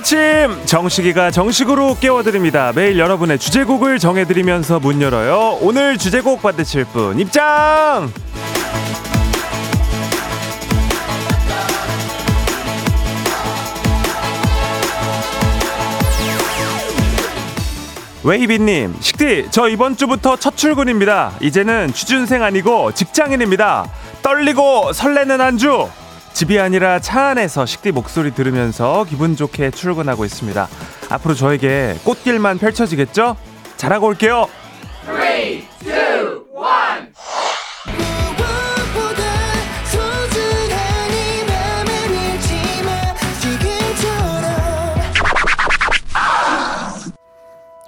아침! 정식이가 정식으로 깨워드립니다. 매일 여러분의 주제곡을 정해드리면서 문 열어요. 오늘 주제곡 받으실 분 입장! 웨이비님 식디 저 이번 주부터 첫 출근입니다. 이제는 취준생 아니고 직장인입니다. 떨리고 설레는 한 주 집이 아니라 차 안에서 식디 목소리 들으면서 기분 좋게 출근하고 있습니다. 앞으로 저에게 꽃길만 펼쳐지겠죠? 잘하고 올게요. 3, 2, 1.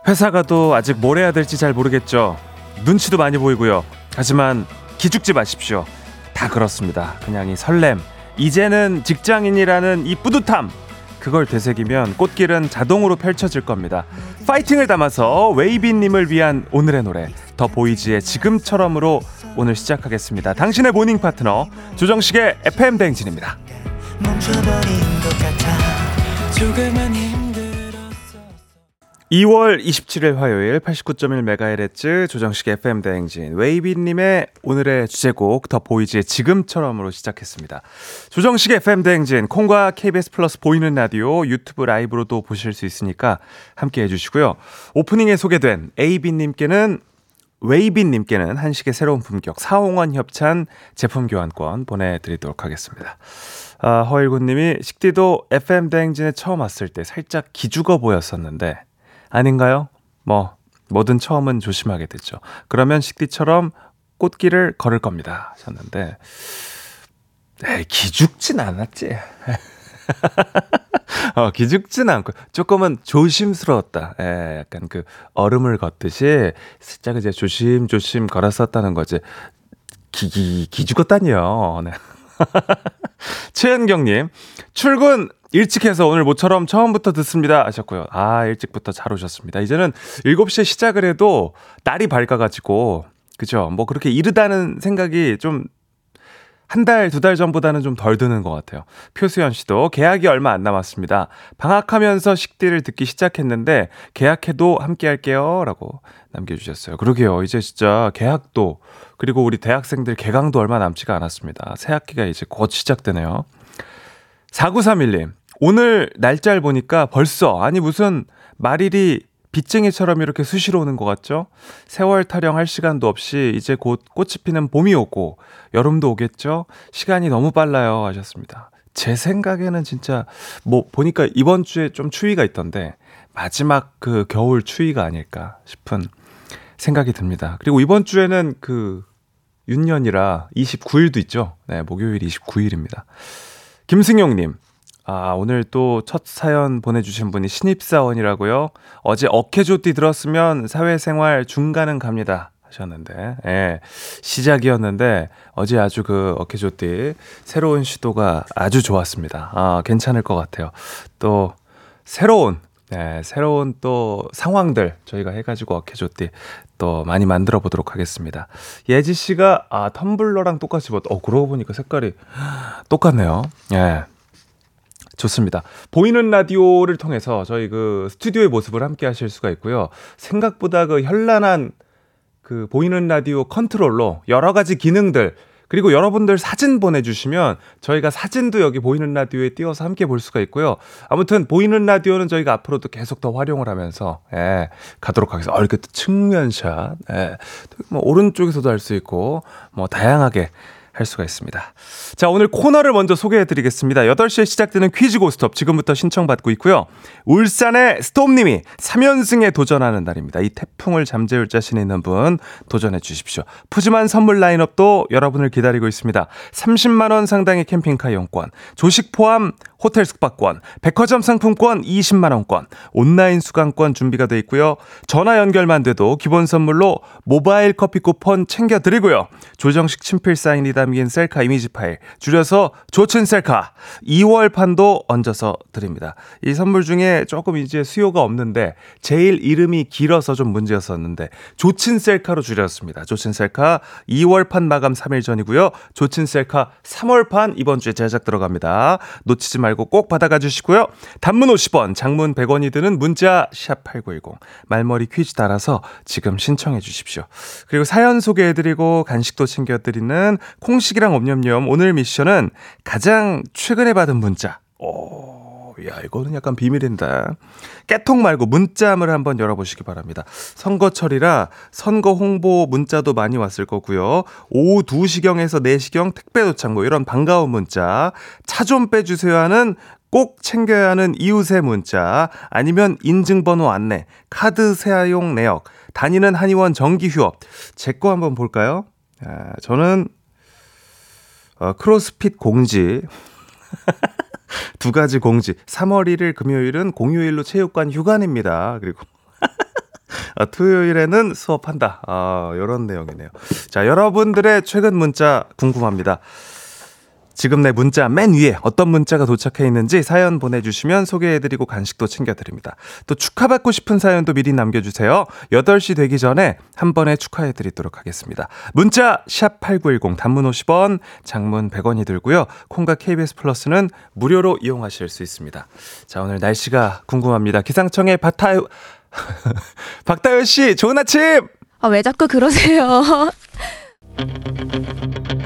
회사 가도 아직 뭘 해야 될지 잘 모르겠죠. 눈치도 많이 보이고요. 하지만 기죽지 마십시오. 다 그렇습니다. 그냥 이 설렘, 이제는 직장인이라는 이 뿌듯함 그걸 되새기면 꽃길은 자동으로 펼쳐질 겁니다. 파이팅을 담아서 웨이비님을 위한 오늘의 노래 더보이즈의 지금처럼으로 오늘 시작하겠습니다. 당신의 morning 파트너 조정식의 FM 대행진입니다. 2월 27일 화요일 89.1MHz 조정식 FM 대행진 웨이비님의 오늘의 주제곡 더보이즈의 지금처럼으로 시작했습니다. 조정식 FM 대행진 콩과 KBS 플러스 보이는 라디오 유튜브 라이브로도 보실 수 있으니까 함께 해주시고요. 오프닝에 소개된 AB님께는 웨이비님께는 한식의 새로운 품격 사홍원 협찬 제품 교환권 보내드리도록 하겠습니다. 아, 허일구님이 식디도 FM 대행진에 처음 왔을 때 살짝 기죽어 보였었는데 아닌가요? 뭐, 뭐든 처음은 조심하게 되죠. 그러면 식디처럼 꽃길을 걸을 겁니다. 하셨는데, 에이, 기죽진 않았지. 어, 기죽진 않고, 조금은 조심스러웠다. 예, 약간 그, 얼음을 걷듯이, 살짝 이제 조심조심 걸었었다는 거지. 기, 기, 기죽었다니요. 네. 최은경님, 출근 일찍 해서 오늘 모처럼 처음부터 듣습니다 하셨고요. 아, 일찍부터 잘 오셨습니다. 이제는 7시에 시작을 해도 날이 밝아가지고, 그죠? 뭐 그렇게 이르다는 생각이 좀 한 달, 두 달 전보다는 좀 덜 드는 것 같아요. 표수연 씨도 계약이 얼마 안 남았습니다. 방학하면서 식디를 듣기 시작했는데 계약해도 함께 할게요. 라고 남겨주셨어요. 그러게요. 이제 진짜 계약도, 그리고 우리 대학생들 개강도 얼마 남지가 않았습니다. 새 학기가 이제 곧 시작되네요. 4931님, 오늘 날짜를 보니까 벌써 아니 무슨 말일이 빗쟁이처럼 이렇게 수시로 오는 것 같죠? 세월 타령할 시간도 없이 이제 곧 꽃이 피는 봄이 오고 여름도 오겠죠? 시간이 너무 빨라요 하셨습니다. 제 생각에는 진짜 뭐 보니까 이번 주에 좀 추위가 있던데 마지막 그 겨울 추위가 아닐까 싶은 생각이 듭니다. 그리고 이번 주에는 그 윤년이라 29일도 있죠. 네, 목요일 29일입니다. 김승용님, 아, 오늘 또 첫 사연 보내주신 분이 신입사원이라고요? 어제 어케조띠 들었으면 사회생활 중간은 갑니다. 하셨는데, 예, 시작이었는데, 어제 아주 그 어케조띠 새로운 시도가 아주 좋았습니다. 아, 괜찮을 것 같아요. 또, 새로운, 네, 새로운 또 상황들 저희가 해가지고 어케조띠 또 많이 만들어 보도록 하겠습니다. 예지 씨가, 아, 텀블러랑 똑같이 입었, 어, 그러고 보니까 색깔이 똑같네요. 예. 좋습니다. 보이는 라디오를 통해서 저희 그 스튜디오의 모습을 함께 하실 수가 있고요. 생각보다 그 현란한 그 보이는 라디오 컨트롤로 여러 가지 기능들 그리고 여러분들 사진 보내주시면 저희가 사진도 여기 보이는 라디오에 띄워서 함께 볼 수가 있고요. 아무튼 보이는 라디오는 저희가 앞으로도 계속 더 활용을 하면서 예, 가도록 하겠습니다. 어, 이렇게 측면샷, 예, 뭐 오른쪽에서도 할 수 있고 뭐 다양하게 할 수가 있습니다. 자, 오늘 코너를 먼저 소개해 드리겠습니다. 8시에 시작되는 퀴즈 고스톱 지금부터 신청받고 있고요. 울산의 스톰님이 3연승에 도전하는 날입니다. 이 태풍을 잠재울 자신 있는 분 도전해 주십시오. 푸짐한 선물 라인업도 여러분을 기다리고 있습니다. 30만원 상당의 캠핑카 이용권, 조식 포함 호텔 숙박권, 백화점 상품권 20만원권, 온라인 수강권 준비가 되어 있고요. 전화 연결만 돼도 기본 선물로 모바일 커피 쿠폰 챙겨드리고요. 조정식 친필 사인이 담긴 셀카 이미지 파일, 줄여서 조친 셀카 2월 판도 얹어서 드립니다. 이 선물 중에 조금 이제 수요가 없는데 제일 이름이 길어서 좀 문제였었는데 조친 셀카로 줄였습니다. 조친 셀카 2월 판 마감 3일 전이고요. 조친 셀카 3월 판 이번 주에 제작 들어갑니다. 놓치지 말고 말고 꼭 받아가 주시고요. 단문 50원, 장문 100원이 드는 문자 샵 8910 말머리 퀴즈 따라서 지금 신청해 주십시오. 그리고 사연 소개해 드리고 간식도 챙겨 드리는 콩식이랑 옴념념 오늘 미션은 가장 최근에 받은 문자. 오. 야, 이거는 약간 비밀인다. 깨통 말고 문자함을 한번 열어보시기 바랍니다. 선거철이라 선거 홍보 문자도 많이 왔을 거고요. 오후 2시경에서 4시경 택배 도착 뭐 이런 반가운 문자. 차 좀 빼주세요 하는 꼭 챙겨야 하는 이웃의 문자 아니면 인증번호 안내, 카드 사용 내역, 다니는 한의원 정기 휴업. 제 거 한번 볼까요? 아, 저는 어, 크로스핏 공지 두 가지 공지. 3월 1일 금요일은 공휴일로 체육관 휴관입니다. 그리고 아, 토요일에는 수업한다. 아, 요런 내용이네요. 자, 여러분들의 최근 문자 궁금합니다. 지금 내 문자 맨 위에 어떤 문자가 도착해 있는지 사연 보내주시면 소개해드리고 간식도 챙겨드립니다. 또 축하받고 싶은 사연도 미리 남겨주세요. 8시 되기 전에 한 번에 축하해드리도록 하겠습니다. 문자 샵8910 단문 50원, 장문 100원이 들고요. 콩과 KBS 플러스는 무료로 이용하실 수 있습니다. 자, 오늘 날씨가 궁금합니다. 기상청의 박타요, 박다요 씨, 좋은 아침! 아, 왜 자꾸 그러세요?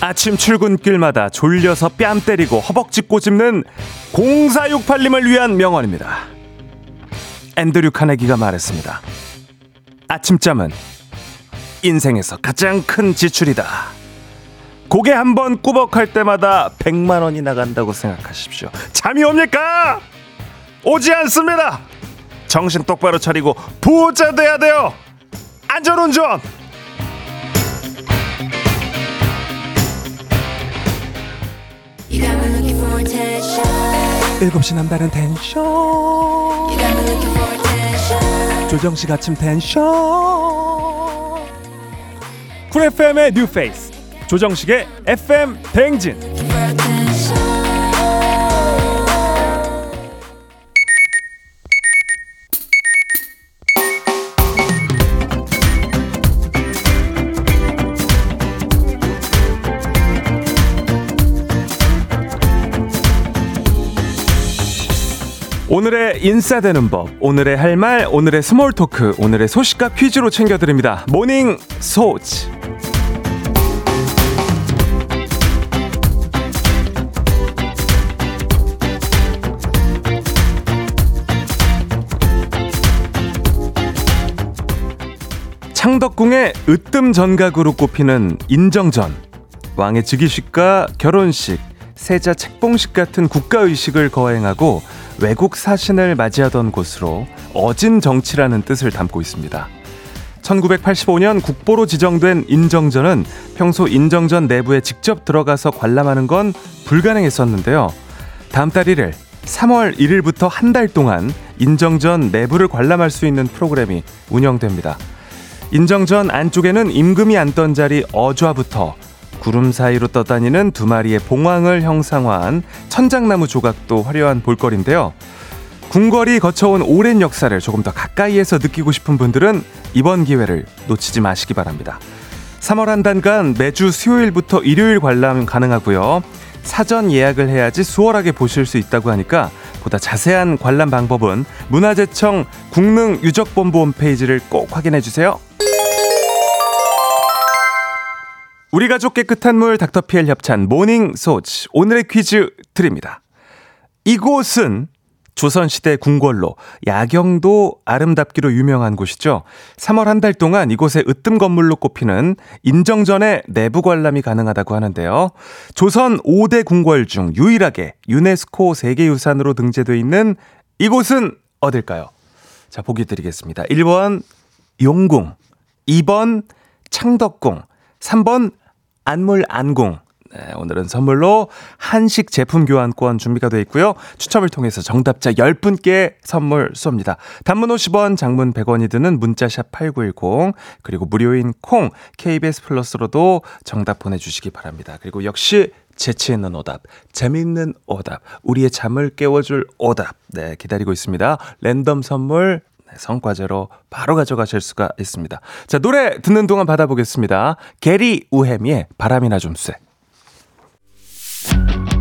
아침 출근길마다 졸려서 뺨 때리고 허벅지 꼬집는 0468님을 위한 명언입니다. 앤드류 카네기가 말했습니다. 아침잠은 인생에서 가장 큰 지출이다. 고개 한 번 꾸벅할 때마다 100만 원이 나간다고 생각하십시오. 잠이 옵니까? 오지 않습니다. 정신 똑바로 차리고 부자 돼야 돼요. 안전운전! 7시 남다른 텐션. 조정식 아침 텐션. 쿨 FM의 뉴페이스. 조정식의 FM 대행진 오늘의 인싸되는 법, 오늘의 할 말, 오늘의 small talk, 오늘의 소식과 퀴즈로 챙겨드립니다. 모닝 소치. 창덕궁의 으뜸 전각으로 꼽히는 인정전, 왕의 즉위식과 결혼식, 세자 책봉식 같은 국가의식을 거행하고 외국 사신을 맞이하던 곳으로 어진 정치라는 뜻을 담고 있습니다. 1985년 국보로 지정된 인정전은 평소 인정전 내부에 직접 들어가서 관람하는 건 불가능했었는데요. 다음 달 1일, 3월 1일부터 한 달 동안 인정전 내부를 관람할 수 있는 프로그램이 운영됩니다. 인정전 안쪽에는 임금이 앉던 자리 어좌부터 구름 사이로 떠다니는 두 마리의 봉황을 형상화한 천장나무 조각도 화려한 볼거리인데요. 궁궐이 거쳐온 오랜 역사를 조금 더 가까이에서 느끼고 싶은 분들은 이번 기회를 놓치지 마시기 바랍니다. 3월 한 달간 매주 수요일부터 일요일 관람 가능하고요. 사전 예약을 해야지 수월하게 보실 수 있다고 하니까 보다 자세한 관람 방법은 문화재청 국능유적본부 홈페이지를 꼭 확인해 주세요. 우리 가족 깨끗한 물 닥터피엘 협찬 모닝 소치 오늘의 퀴즈 드립니다. 이곳은 조선시대 궁궐로 야경도 아름답기로 유명한 곳이죠. 3월 한 달 동안 이곳에 으뜸 건물로 꼽히는 인정전의 내부 관람이 가능하다고 하는데요. 조선 5대 궁궐 중 유일하게 유네스코 세계유산으로 등재되어 있는 이곳은 어딜까요? 자, 보기 드리겠습니다. 1번 용궁, 2번 창덕궁, 3번 안물 안궁. 네, 오늘은 선물로 한식 제품 교환권 준비가 되어 있고요. 추첨을 통해서 정답자 10분께 선물 쏩니다. 단문 50원, 장문 100원이 드는 문자샵 8910 그리고 무료인 콩 KBS 플러스로도 정답 보내 주시기 바랍니다. 그리고 역시 재치 있는 오답, 재미있는 오답, 우리의 잠을 깨워줄 오답 네, 기다리고 있습니다. 랜덤 선물 네, 성과제로 바로 가져가실 수가 있습니다. 자, 노래 듣는 동안 받아보겠습니다. 게리 우햄이의 바람이나 좀 쐬.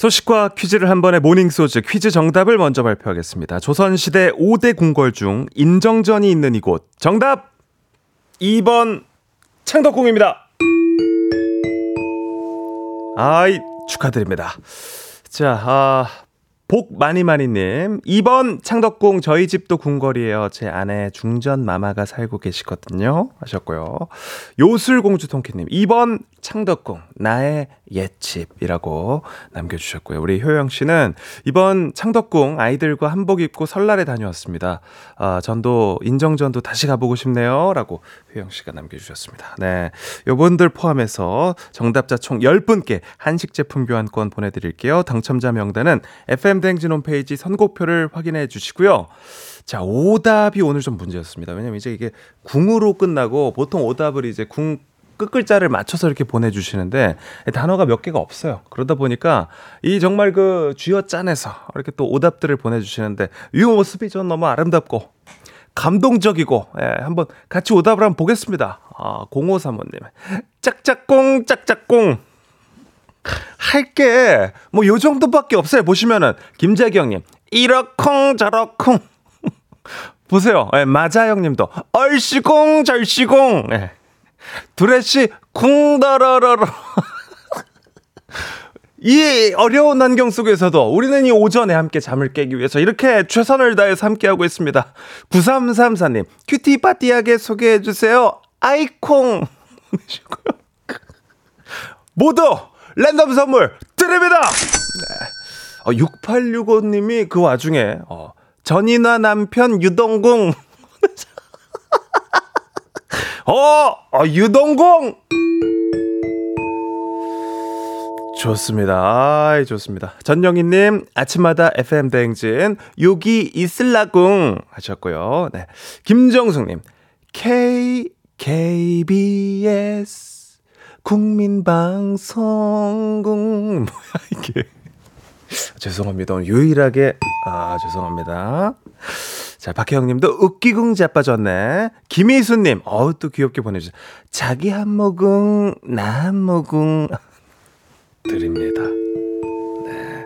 소식과 퀴즈를 한 번에 모닝소즈 퀴즈 정답을 먼저 발표하겠습니다. 조선시대 5대 궁궐 중 인정전이 있는 이곳. 정답! 2번 창덕궁입니다. 아이, 축하드립니다. 자, 아, 복마니마니님, 2번 창덕궁 저희 집도 궁궐이에요. 제 아내 중전 마마가 살고 계시거든요. 하셨고요. 요술공주 통키님, 2번 창덕궁 나의 옛집이라고 남겨주셨고요. 우리 효영 씨는 이번 창덕궁 아이들과 한복 입고 설날에 다녀왔습니다. 아, 전도 인정전도 다시 가보고 싶네요. 라고 효영 씨가 남겨주셨습니다. 네. 요분들 포함해서 정답자 총 10분께 한식 제품 교환권 보내드릴게요. 당첨자 명단은 FM대행진 홈페이지 선곡표를 확인해 주시고요. 자, 오답이 오늘 좀 문제였습니다. 왜냐면 이제 이게 궁으로 끝나고 보통 오답을 이제 궁 끝글자를 맞춰서 이렇게 보내주시는데 단어가 몇 개가 없어요. 그러다 보니까 이 정말 그 쥐어 짠해서 이렇게 또 오답들을 보내주시는데 이 모습이 전 너무 아름답고 감동적이고 예, 한번 같이 오답을 한번 보겠습니다. 아, 0535님 짝짝꿍 짝짝꿍 할게 뭐 요 정도밖에 없어요. 보시면은 김재경님 이러쿵 저러쿵 보세요. 예, 마자 형님도 얼씨공 절씨공 예. 두레씨 쿵더러러러 이 어려운 환경 속에서도 우리는 이 오전에 함께 잠을 깨기 위해서 이렇게 최선을 다해서 함께하고 있습니다. 9334님, 큐티 파티하게 소개해주세요. 아이콩. 모두 랜덤 선물 드립니다! 네. 어, 6865님이 그 와중에, 어, 전인화 남편 유동궁. 어, 어 유동공! 좋습니다. 아, 좋습니다. 전영희님, 아침마다 FM대행진, 여기 이슬라궁 하셨고요. 네. 김정숙님, K, KBS, 국민방송궁. 뭐야, 이게. 죄송합니다. 유일하게, 아, 죄송합니다. 자, 박혜영 님도 웃기궁 자빠졌네. 김희수 님, 어우, 또 귀엽게 보내주세요. 자기 한 모금, 나한 모금. 드립니다. 네.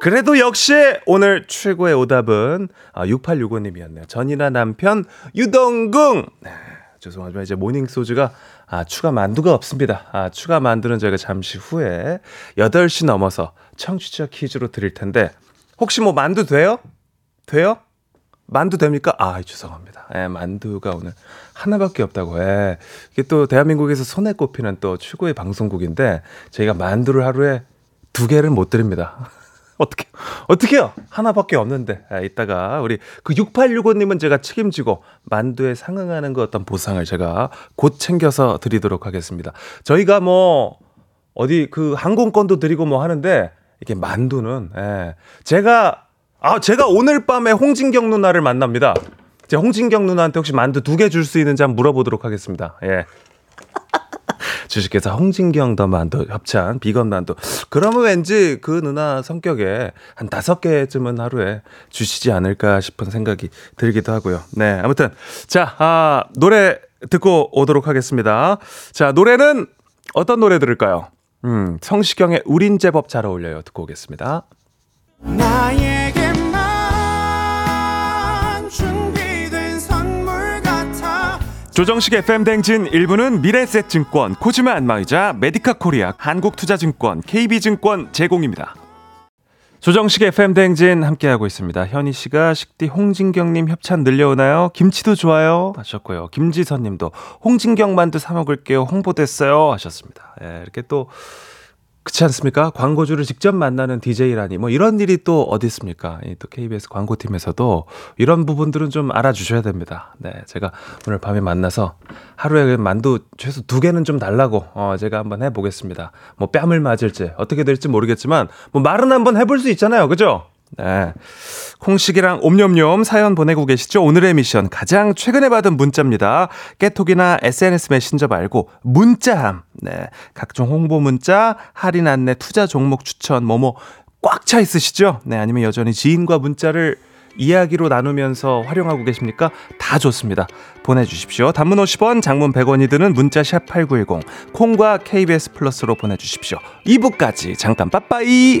그래도 역시 오늘 최고의 오답은 아, 6865님이었네요. 전이나 남편 유동궁. 네. 죄송하지만 이제 모닝 소주가 아, 추가 만두가 없습니다. 아, 추가 만두는 저희가 잠시 후에 8시 넘어서 청취자 퀴즈로 드릴 텐데 혹시 뭐 만두 돼요? 돼요? 만두 됩니까? 아, 죄송합니다. 예, 만두가 오늘 하나밖에 없다고. 예. 이게 또 대한민국에서 손에 꼽히는 또 최고의 방송국인데 저희가 만두를 하루에 두 개를 못 드립니다. 어떻게, 어떻게요? 하나밖에 없는데. 아, 이따가 우리 그 6865님은 제가 책임지고 만두에 상응하는 그 어떤 보상을 제가 곧 챙겨서 드리도록 하겠습니다. 저희가 뭐 어디 그 항공권도 드리고 뭐 하는데 이게 만두는, 예. 제가 아, 제가 오늘 밤에 홍진경 누나를 만납니다. 제 홍진경 누나한테 혹시 만두 두 개 줄 수 있는지 한번 물어보도록 하겠습니다. 예. 주식회사 홍진경 더 만두 협찬 비건 만두. 그러면 왠지 그 누나 성격에 한 다섯 개쯤은 하루에 주시지 않을까 싶은 생각이 들기도 하고요. 네, 아무튼 자 아, 노래 듣고 오도록 하겠습니다. 자 노래는 어떤 노래 들을까요? 음, 성시경의 우린 제법 잘 어울려요. 듣고 오겠습니다. 조정식 FM 댕진 1부는 미래셋증권, 코지마 안마의자, 메디카 코리아, 한국투자증권, KB증권 제공입니다. 조정식 FM 댕진 함께하고 있습니다. 현희 씨가 식디 홍진경님 협찬 늘려오나요? 김치도 좋아요 하셨고요. 김지선님도 홍진경 만두 사 먹을게요. 홍보됐어요 하셨습니다. 예, 이렇게 또 그렇지 않습니까? 광고주를 직접 만나는 DJ라니 뭐 이런 일이 또 어디 있습니까? 또 KBS 광고팀에서도 이런 부분들은 좀 알아주셔야 됩니다. 네, 제가 오늘 밤에 만나서 하루에 만두 최소 두 개는 좀 달라고 어 제가 한번 해보겠습니다. 뭐 뺨을 맞을지 어떻게 될지 모르겠지만 뭐 말은 한번 해볼 수 있잖아요, 그죠? 네. 콩식이랑 옴념념 사연 보내고 계시죠? 오늘의 미션 가장 최근에 받은 문자입니다. 깨톡이나 SNS 메신저 말고 문자함. 네. 각종 홍보 문자, 할인 안내, 투자 종목 추천, 뭐뭐 꽉 차 있으시죠? 네. 아니면 여전히 지인과 문자를 이야기로 나누면서 활용하고 계십니까? 다 좋습니다. 보내주십시오. 단문 50원, 장문 100원이 드는 문자 샵 8910, 콩과 KBS 플러스로 보내주십시오. 2부까지 잠깐 빠빠이!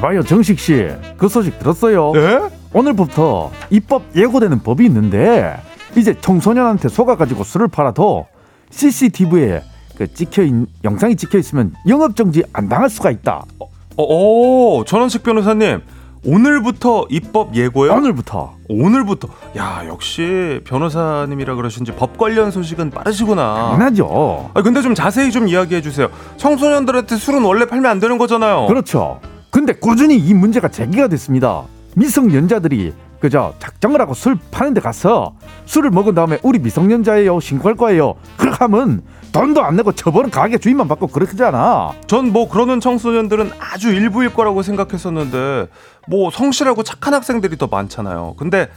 이봐요 정식 씨, 그 소식 들었어요? 네? 오늘부터 입법 예고되는 법이 있는데 이제 청소년한테 속아가지고 술을 팔아도 CCTV에 그 찍혀 있, 영상이 찍혀 있으면 영업 정지 안 당할 수가 있다. 어, 오, 전원식 변호사님 오늘부터 입법 예고요? 오늘부터. 오늘부터 야 역시 변호사님이라 그러신지 법 관련 소식은 빠르시구나. 당연하죠. 아 근데 좀 자세히 좀 이야기해 주세요. 청소년들한테 술은 원래 팔면 안 되는 거잖아요. 그렇죠. 근데 꾸준히 이 문제가 제기가 됐습니다. 미성년자들이 그저 작정을 하고 술 파는 데 가서 술을 먹은 다음에 우리 미성년자예요 신고할 거예요 그렇게 하면 돈도 안 내고 처벌은 가게 주인만 받고 그렇잖아 전 뭐 그러는 청소년들은 아주 일부일 거라고 생각했었는데 뭐 성실하고 착한 학생들이 더 많잖아요. 근데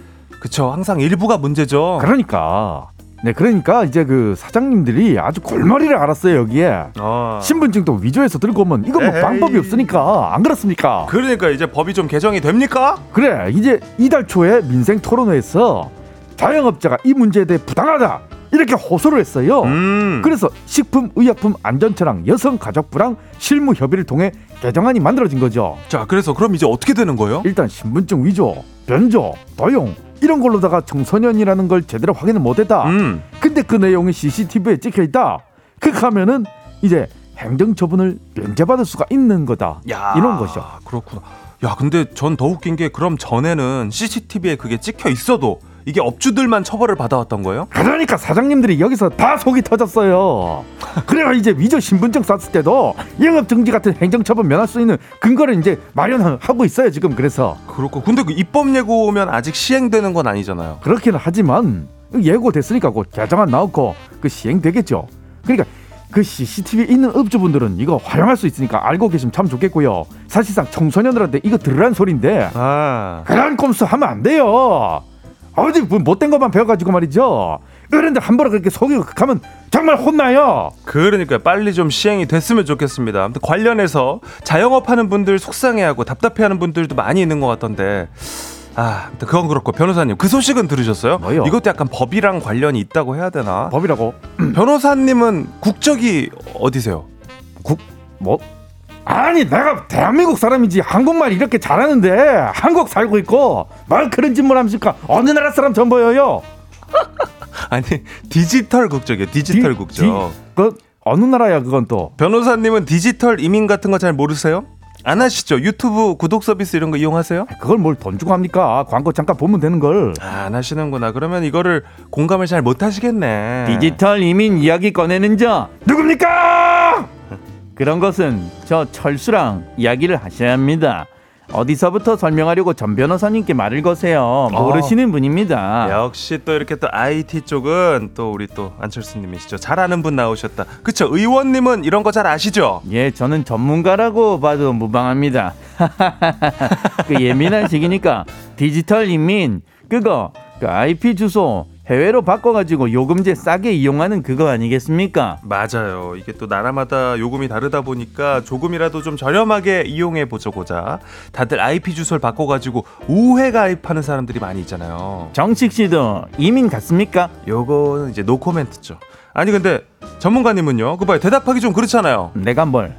그쵸 항상 일부가 문제죠. 그러니까 네 그러니까 이제 그 사장님들이 아주 골머리를 알았어요 여기에 아. 신분증도 위조해서 들고 오면 이건 뭐 에이. 방법이 없으니까 안 그렇습니까 그러니까 이제 법이 좀 개정이 됩니까? 그래 이제 이달 초에 민생 토론회에서 자영업자가 이 문제에 대해 부당하다 이렇게 호소를 했어요 음. 그래서 식품의약품안전처랑 여성가족부랑 실무 협의를 통해 개정안이 만들어진 거죠. 자 그래서 그럼 이제 어떻게 되는 거예요? 일단 신분증 위조, 변조, 도용 이런 걸로다가 청소년이라는 걸 제대로 확인을 못했다. 음. 근데 그 내용이 CCTV에 찍혀 있다. 그렇게 하면은 이제 행정처분을 면제받을 수가 있는 거다. 야, 이런 것이죠. 그렇구나. 야, 근데 전 더 웃긴 게 그럼 전에는 CCTV에 그게 찍혀 있어도 이게 업주들만 처벌을 받아왔던 거예요? 그러니까 사장님들이 여기서 다 속이 터졌어요. 그래가 이제 위조 신분증 쐈을 때도 영업 정지 같은 행정처분 면할 수 있는 근거를 이제 마련하고 있어요 지금 그래서 그렇고. 근데 그 입법 예고면 아직 시행되는 건 아니잖아요. 그렇기는 하지만 예고됐으니까 곧 개정안 나오고 그 시행되겠죠. 그러니까 그 CCTV 있는 업주분들은 이거 활용할 수 있으니까 알고 계시면 참 좋겠고요. 사실상 청소년들한테 이거 들으라는 소리인데 아. 그런 꼼수 하면 안 돼요. 어디 뭐 못된 것만 배워가지고 말이죠. 어른들 함부로 그렇게 속이고 가면 정말 혼나요. 그러니까 빨리 좀 시행이 됐으면 좋겠습니다. 아무튼 관련해서 자영업 하는 분들 속상해하고 답답해하는 분들도 많이 있는 것 같던데. 아, 그건 그렇고 변호사님 그 소식은 들으셨어요? 뭐요? 이것도 약간 법이랑 관련이 있다고 해야 되나? 법이라고 변호사님은 국적이 어디세요? 국 뭐? 아니 내가 대한민국 사람이지 한국말 이렇게 잘하는데 한국 살고 있고 말 그런 짓을 합니까? 어느 나라 사람 전 보여요? 아니 디지털 국적이에요. 디지털 디- 국적. 디- 그 어느 나라야 그건 또? 변호사님은 디지털 이민 같은 거 잘 모르세요? 안 하시죠? 유튜브 구독 서비스 이런 거 이용하세요? 그걸 뭘 돈 주고 합니까? 광고 잠깐 보면 되는 걸. 아, 안 하시는구나. 그러면 이거를 공감을 잘 못 하시겠네. 디지털 이민 이야기 꺼내는 자 누굽니까? 그런 것은 저 철수랑 이야기를 하셔야 합니다. 어디서부터 설명하려고 전 변호사님께 말을 거세요. 모르시는 분입니다. 역시 또 이렇게 또 IT 쪽은 또 우리 또 안철수님이시죠. 잘 아는 분 나오셨다. 그쵸? 의원님은 이런 거 잘 아시죠? 예, 저는 전문가라고 봐도 무방합니다. 그 예민한 시기니까 디지털 이민 그거 그 IP 주소 해외로 바꿔가지고 요금제 싸게 이용하는 그거 아니겠습니까? 맞아요. 이게 또 나라마다 요금이 다르다 보니까 조금이라도 좀 저렴하게 이용해 보자고자 다들 IP 주소를 바꿔가지고 우회 가입하는 사람들이 많이 있잖아요. 정식 씨도 이민 갔습니까? 요거는 이제 no comment죠. 아니 근데 전문가님은요? 그 봐요 대답하기 좀 그렇잖아요. 내가 뭘?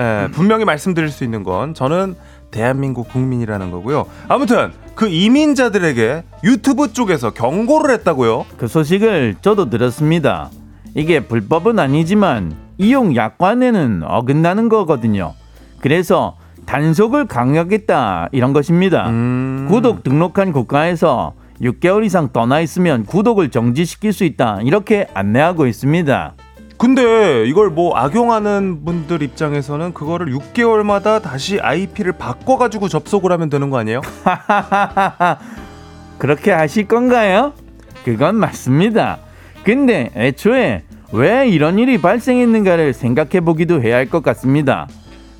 예, 분명히 말씀드릴 수 있는 건 저는 대한민국 국민이라는 거고요. 아무튼 그 이민자들에게 유튜브 쪽에서 경고를 했다고요. 그 소식을 저도 들었습니다. 이게 불법은 아니지만 이용 약관에는 어긋나는 거거든요. 그래서 단속을 강요하겠다 이런 것입니다. 음. 구독 등록한 국가에서 6개월 이상 떠나 있으면 구독을 정지시킬 수 있다 이렇게 안내하고 있습니다. 근데 이걸 뭐 악용하는 분들 입장에서는 그거를 6개월마다 다시 IP를 바꿔가지고 접속을 하면 되는 거 아니에요? 그렇게 하실 건가요? 그건 맞습니다. 근데 애초에 왜 이런 일이 발생했는가를 생각해 보기도 해야 할 것 같습니다.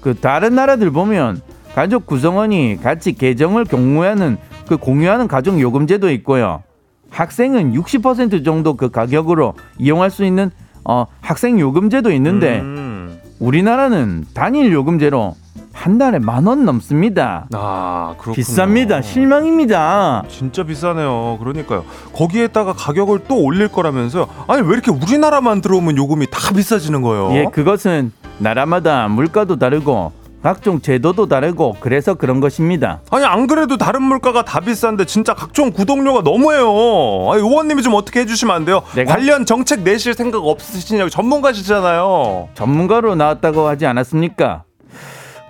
그 다른 나라들 보면 가족 구성원이 같이 계정을 공유하는 그 공유하는 가족 요금제도 있고요. 학생은 60% 정도 그 가격으로 이용할 수 있는 어, 학생 요금제도 있는데 음. 우리나라는 단일 요금제로 한 달에 만 원 넘습니다. 아 그렇군요. 비쌉니다. 실망입니다. 진짜 비싸네요. 그러니까요. 거기에다가 가격을 또 올릴 거라면서요. 아니 왜 이렇게 우리나라만 들어오면 요금이 다 비싸지는 거예요? 예, 그것은 나라마다 물가도 다르고 각종 제도도 다르고 그래서 그런 것입니다. 아니 안 그래도 다른 물가가 다 비싼데 진짜 각종 구독료가 너무해요. 아니 의원님이 좀 어떻게 해주시면 안 돼요? 내가? 관련 정책 내실 생각 없으시냐고 전문가시잖아요. 전문가로 나왔다고 하지 않았습니까?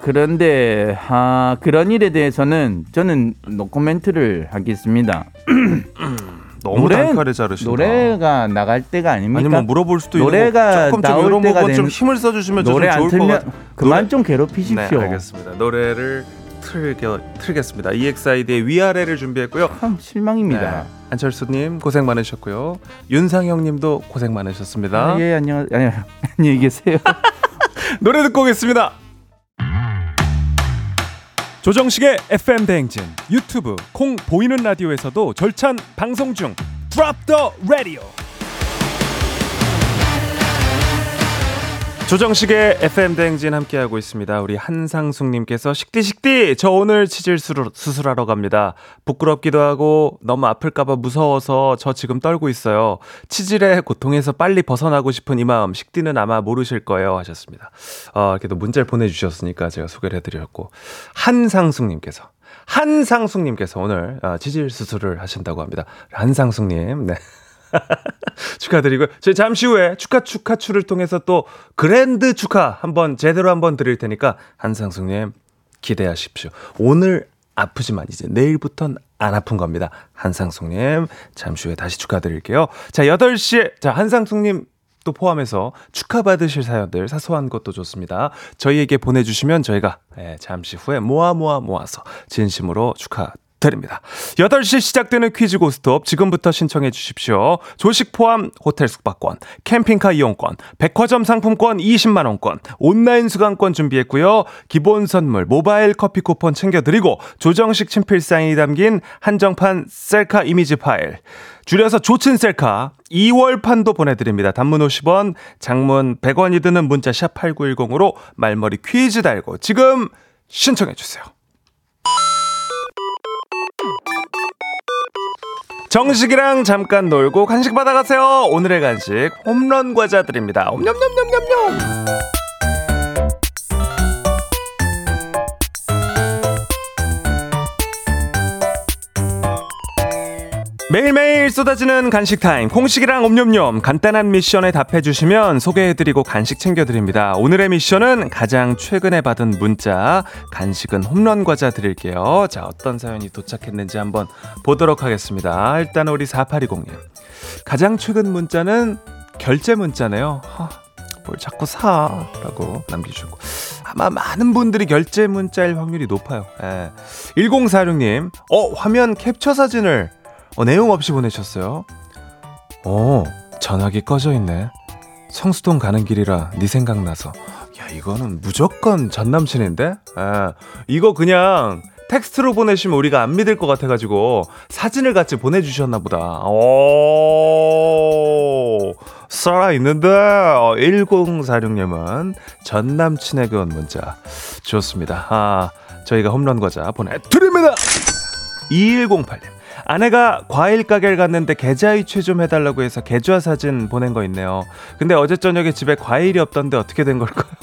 그런데 아, 그런 일에 대해서는 저는 노코멘트를 하겠습니다. 너무 단칼에 자르신다. 노래가 나갈 때가 아닙니까? 아니 뭐 물어볼 수도 노래가 거 조금 좀 나올 이런 때가 부분 좀 된- 힘을 써주시면 좀 노래 안 좋을 것 같아요. 그만 노래- 좀 괴롭히십시오. 네 알겠습니다. 노래를 틀게 틀겠습니다. EXID의 위아래를 준비했고요. 참 실망입니다. 네. 안철수님 고생 많으셨고요. 윤상형님도 고생 많으셨습니다. 아, 예 안녕 아니, 안녕히 계세요. 노래 듣고 오겠습니다. 조정식의 FM 대행진 유튜브 콩 보이는 라디오에서도 절찬 방송 중 Drop the Radio 조정식의 FM 대행진 함께하고 있습니다. 우리 한상숙님께서 식디 식디 저 오늘 치질 수술- 수술하러 갑니다. 부끄럽기도 하고 너무 아플까봐 무서워서 저 지금 떨고 있어요. 치질의 고통에서 빨리 벗어나고 싶은 이 마음 식디는 아마 모르실 거예요 하셨습니다. 어, 또 문자를 보내주셨으니까 제가 소개를 해드렸고 한상숙님께서 한상숙님께서 오늘 어, 치질 수술을 하신다고 합니다. 한상숙님 네. 축하드리고요. 저희 잠시 후에 축하 축하추를 통해서 또 그랜드 축하 한번 제대로 한번 드릴 테니까 한상숙님 기대하십시오. 오늘 아프지만 이제 내일부터는 안 아픈 겁니다. 한상숙님 잠시 후에 다시 축하드릴게요. 자 8시에 자 한상숙님 또 포함해서 축하받으실 사연들 사소한 것도 좋습니다. 저희에게 보내주시면 저희가 예, 잠시 후에 모아 모아 모아서 진심으로 축하 드립니다. 8시 시작되는 퀴즈 고스톱 지금부터 신청해 주십시오. 조식 포함 호텔 숙박권, 캠핑카 이용권, 백화점 상품권 20만 원권, 온라인 수강권 준비했고요. 기본 선물 모바일 커피 쿠폰 챙겨 드리고 조정식 친필 사인이 담긴 한정판 셀카 이미지 파일 줄여서 조친 셀카 2월 판도 보내드립니다. 단문 50원, 장문 100원이 드는 문자 샵 8910으로 말머리 퀴즈 달고 지금 신청해 주세요. 정식이랑 잠깐 놀고 간식 받아가세요. 오늘의 간식 홈런 과자 드립니다. 옴냠냠냠냠냠. 매일매일 쏟아지는 간식 타임 콩식이랑 옴뇸뇸 간단한 미션에 답해주시면 소개해드리고 간식 챙겨드립니다. 오늘의 미션은 가장 최근에 받은 문자 간식은 홈런 과자 드릴게요. 자 어떤 사연이 도착했는지 한번 보도록 하겠습니다. 일단 우리 4820님. 가장 최근 문자는 결제 문자네요. 허, 뭘 자꾸 사? 라고 남겨주셨고. 아마 많은 분들이 결제 문자일 확률이 높아요. 예. 1046님. 어 화면 캡처 사진을 어, 내용 없이 보내셨어요. 어, 전화기 꺼져 있네. 성수동 가는 길이라 네 생각나서. 야, 이거는 무조건 전 남친인데? 아, 이거 그냥 텍스트로 보내시면 우리가 안 믿을 것 같아가지고 사진을 같이 보내주셨나 보다. 오, 살아있는데? 어, 1046님은 전 남친에게 온 문자. 좋습니다. 아, 저희가 홈런 과자 보내드립니다! 2108님. 아내가 과일 가게를 갔는데 계좌 이체 좀 해달라고 해서 계좌 사진 보낸 거 있네요. 근데 어제 저녁에 집에 과일이 없던데 어떻게 된 걸까요?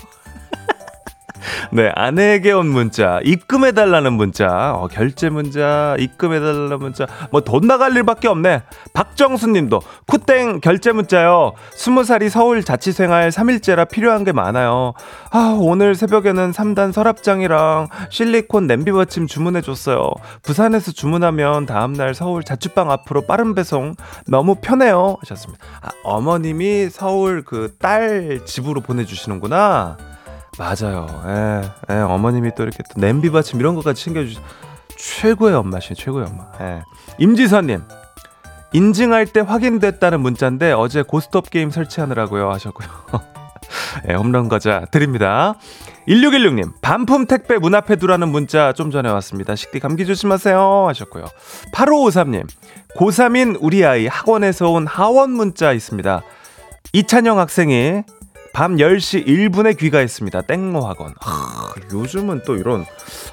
네, 아내에게 온 문자, 입금해달라는 문자, 어, 결제 문자, 입금해달라는 문자, 뭐 돈 나갈 일밖에 없네. 박정수 님도, 쿠땡 결제 문자요. 스무 살이 서울 자취생활 3일째라 필요한 게 많아요. 아, 오늘 새벽에는 3단 서랍장이랑 실리콘 냄비 받침 주문해줬어요. 부산에서 주문하면 다음날 서울 자취방 앞으로 빠른 배송 너무 편해요. 하셨습니다. 아, 어머님이 서울 그 딸 집으로 보내주시는구나. 맞아요. 예, 예, 어머님이 또 이렇게 또 냄비 받침 이런 것까지 챙겨주시 최고의 엄마신 최고의 엄마. 예. 임지선님 인증할 때 확인됐다는 문자인데 어제 고스톱 게임 설치하느라고요 하셨고요. 예, 홈런 과자 드립니다. 1616님, 반품 택배 문 앞에 두라는 문자 좀 전에 왔습니다. 식디 감기 조심하세요. 하셨고요. 8553님, 고3인 우리 아이 학원에서 온 하원 문자 있습니다. 이찬영 학생이 밤 10시 1분에 귀가했습니다. 땡모 학원. 하, 요즘은 또 이런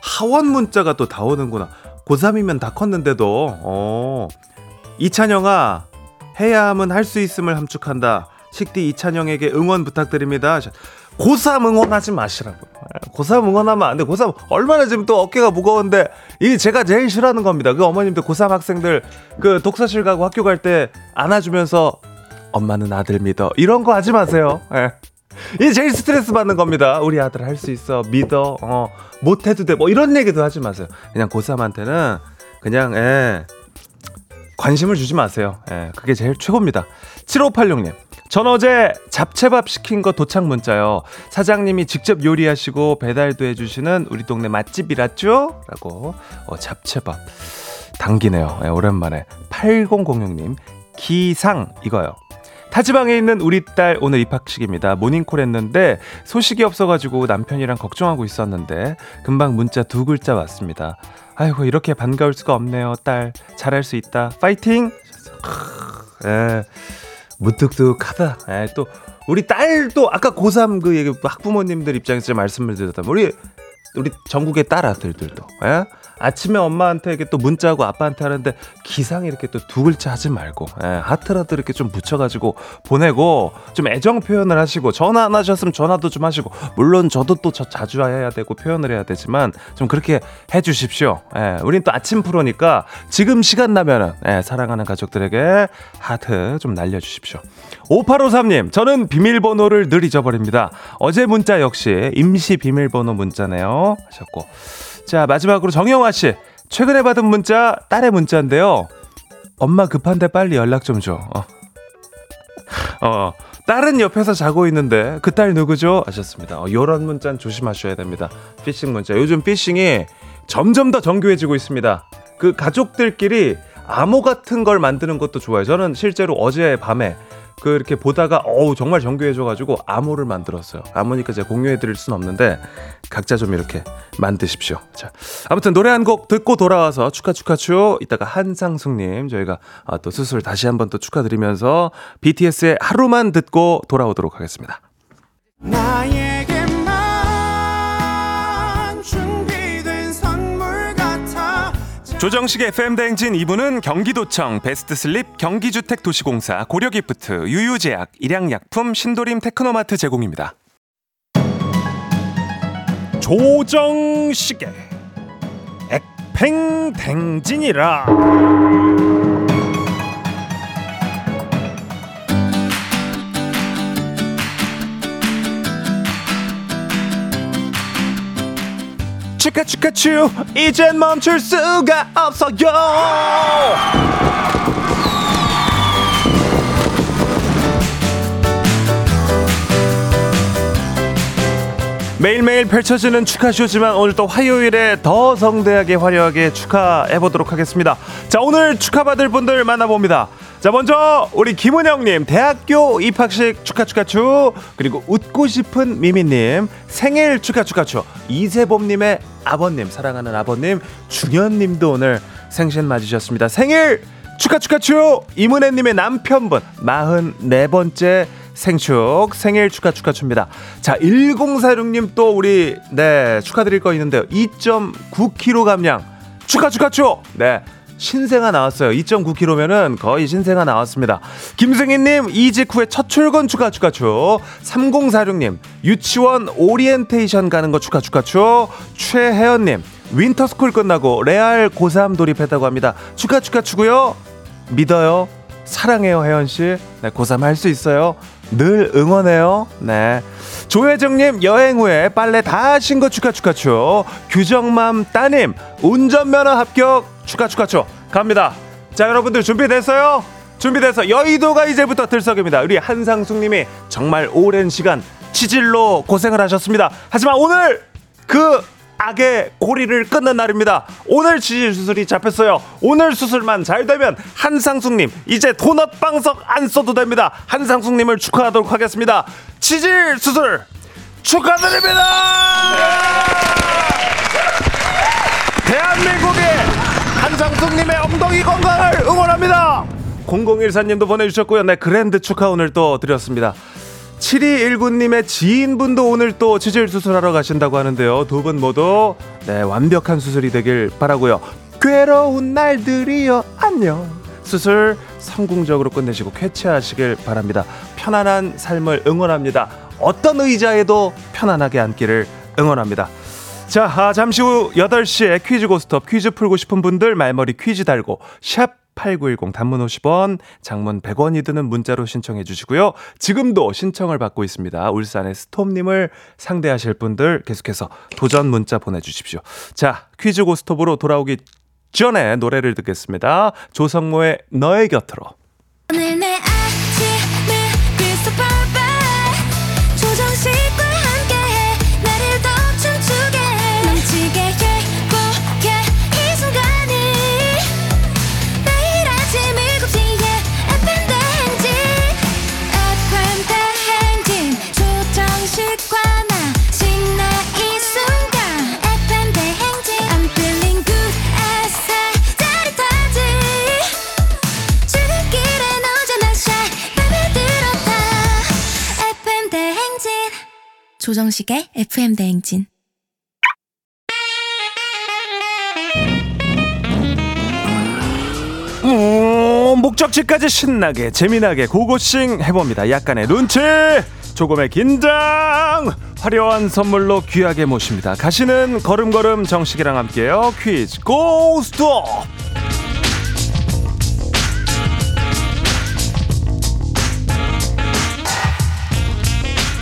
하원 문자가 또 다 오는구나. 고3이면 다 컸는데도, 어. 이찬영아, 해야 함은 할 수 있음을 함축한다. 식디 이찬영에게 응원 부탁드립니다. 고3 응원하지 마시라고. 고3 응원하면 안 돼. 고3 얼마나 지금 또 어깨가 무거운데, 이게 제가 제일 싫어하는 겁니다. 그 어머님들 고3 학생들 그 독서실 가고 학교 갈 때 안아주면서 엄마는 아들 믿어. 이런 거 하지 마세요. 예. 이게 제일 스트레스 받는 겁니다. 우리 아들 할 수 있어. 믿어. 어, 못해도 돼. 뭐 이런 얘기도 하지 마세요. 그냥 고3한테는 그냥, 예. 관심을 주지 마세요. 예. 그게 제일 최고입니다. 7586님. 전 어제 잡채밥 시킨 거 도착 문자요. 사장님이 직접 요리하시고 배달도 해주시는 우리 동네 맛집이랐죠? 라고. 어, 잡채밥. 당기네요. 예, 오랜만에. 8006님. 기상 이거요. 타지방에 있는 우리 딸 오늘 입학식입니다. 모닝콜 했는데 소식이 없어가지고 남편이랑 걱정하고 있었는데 금방 문자 두 글자 왔습니다. 아이고 이렇게 반가울 수가 없네요. 딸 잘할 수 있다. 파이팅. 예, 무뚝뚝하다. 예, 또 우리 딸도 아까 고3 그 얘기 학부모님들 입장에서 말씀을 드렸다면 우리 우리 전국의 딸 아들들도 예? 아침에 엄마한테 이렇게 또 문자하고 아빠한테 하는데 기상 이렇게 또 두 글자 하지 말고 예, 하트라도 이렇게 좀 붙여가지고 보내고 좀 애정 표현을 하시고 전화 안 하셨으면 전화도 좀 하시고 물론 저도 또 저 자주 해야 되고 표현을 해야 되지만 좀 그렇게 해주십시오. 예, 우린 또 아침 프로니까 지금 시간 나면은 예, 사랑하는 가족들에게 하트 좀 날려주십시오. 5853님, 저는 비밀번호를 늘 잊어버립니다. 어제 문자 역시 임시 비밀번호 문자네요. 하셨고. 자, 마지막으로 정영화 씨. 최근에 받은 문자, 딸의 문자인데요. 엄마 급한데 빨리 연락 좀 줘. 어. 어, 딸은 옆에서 자고 있는데 그 딸 누구죠? 하셨습니다. 어, 요런 문자는 조심하셔야 됩니다. 피싱 문자. 요즘 피싱이 점점 더 정교해지고 있습니다. 그 가족들끼리 암호 같은 걸 만드는 것도 좋아요. 저는 실제로 어제 밤에 그 이렇게 보다가 어우 정말 정교해져가지고 암호를 만들었어요. 암호니까 제가 공유해드릴 순 없는데 각자 좀 이렇게 만드십시오. 자 아무튼 노래 한 곡 듣고 돌아와서 축하 축하 추 이따가 한상숙님 저희가 아, 또 수술 다시 한번 또 축하드리면서 BTS의 하루만 듣고 돌아오도록 하겠습니다. 나에 조정식의 FM 대행진 2부는 경기도청, 베스트슬립, 경기주택도시공사, 고려기프트, 유유제약, 일양약품, 신도림 테크노마트 제공입니다. 조정식의 팽댕진이라 추카추카추 이젠 멈출 수가 없어요 매일매일 펼쳐지는 축하쇼지만 오늘 또 화요일에 더 성대하게 화려하게 축하해보도록 하겠습니다. 자, 오늘 축하받을 분들 만나봅니다. 자, 먼저 우리 김은영님, 대학교 입학식 축하 축하추. 그리고 웃고 싶은 미미님, 생일 축하 축하추. 이세범님의 아버님, 사랑하는 아버님, 중현님도 오늘 생신 맞으셨습니다. 생일 축하 축하추. 이문혜님의 남편분, 44번째 생축 생일 축하 축하춥니다. 자, 1046님 또 우리 네, 축하드릴 거 있는데요. 2.9kg 감량 축하 축하 축. 네. 신생아 나왔어요. 2.9kg면은 거의 신생아 나왔습니다. 김승희님, 이직 후에 첫 출근 축하 축하 축. 3046님, 유치원 오리엔테이션 가는 거 축하 축하 축. 최혜연님, winter school 끝나고 레알 고3 돌입했다고 합니다. 축하 축하 축고요. 믿어요. 사랑해요, 혜연 씨. 네, 고3 할 수 있어요. 늘 응원해요. 네. 조혜정님 여행 후에 빨래 다 하신 거 축하 축하추. 규정맘 따님 운전면허 합격 축하 축하추. 갑니다. 자 여러분들 준비됐어요? 준비돼서 여의도가 이제부터 들썩입니다. 우리 한상숙님이 정말 오랜 시간 치질로 고생을 하셨습니다. 하지만 오늘 그 악의 고리를 끊는 날입니다. 오늘 치질 수술이 잡혔어요. 오늘 수술만 잘 되면 한상숙님 이제 도넛 방석 안 써도 됩니다. 한상숙님을 축하하도록 하겠습니다. 치질 수술 축하드립니다. 대한민국의 한상숙님의 엉덩이 건강을 응원합니다. 0014님도 보내주셨고요. 네, 그랜드 축하 오늘 또 드렸습니다. 7219님의 지인분도 오늘 또 치질 수술하러 가신다고 하는데요. 두 분 모두 네, 완벽한 수술이 되길 바라고요. 괴로운 날들이요. 안녕. 수술 성공적으로 끝내시고 쾌차하시길 바랍니다. 편안한 삶을 응원합니다. 어떤 의자에도 편안하게 앉기를 응원합니다. 자, 아, 잠시 후 8시에 퀴즈 고스톱 퀴즈 풀고 싶은 분들 말머리 퀴즈 달고 샵 8910 단문 50원, 장문 100원이 드는 문자로 신청해 주시고요. 지금도 신청을 받고 있습니다. 울산의 스톱님을 상대하실 분들 계속해서 도전 문자 보내주십시오. 자, 퀴즈 고스톱으로 돌아오기 전에 노래를 듣겠습니다. 조성모의 너의 곁으로. 대행진 조정식의 FM 대행진 음, 목적지까지 신나게 재미나게 고고싱 해봅니다. 약간의 눈치, 조금의 긴장, 화려한 선물로 귀하게 모십니다. 가시는 걸음걸음 정식이랑 함께요. 퀴즈 고스톱.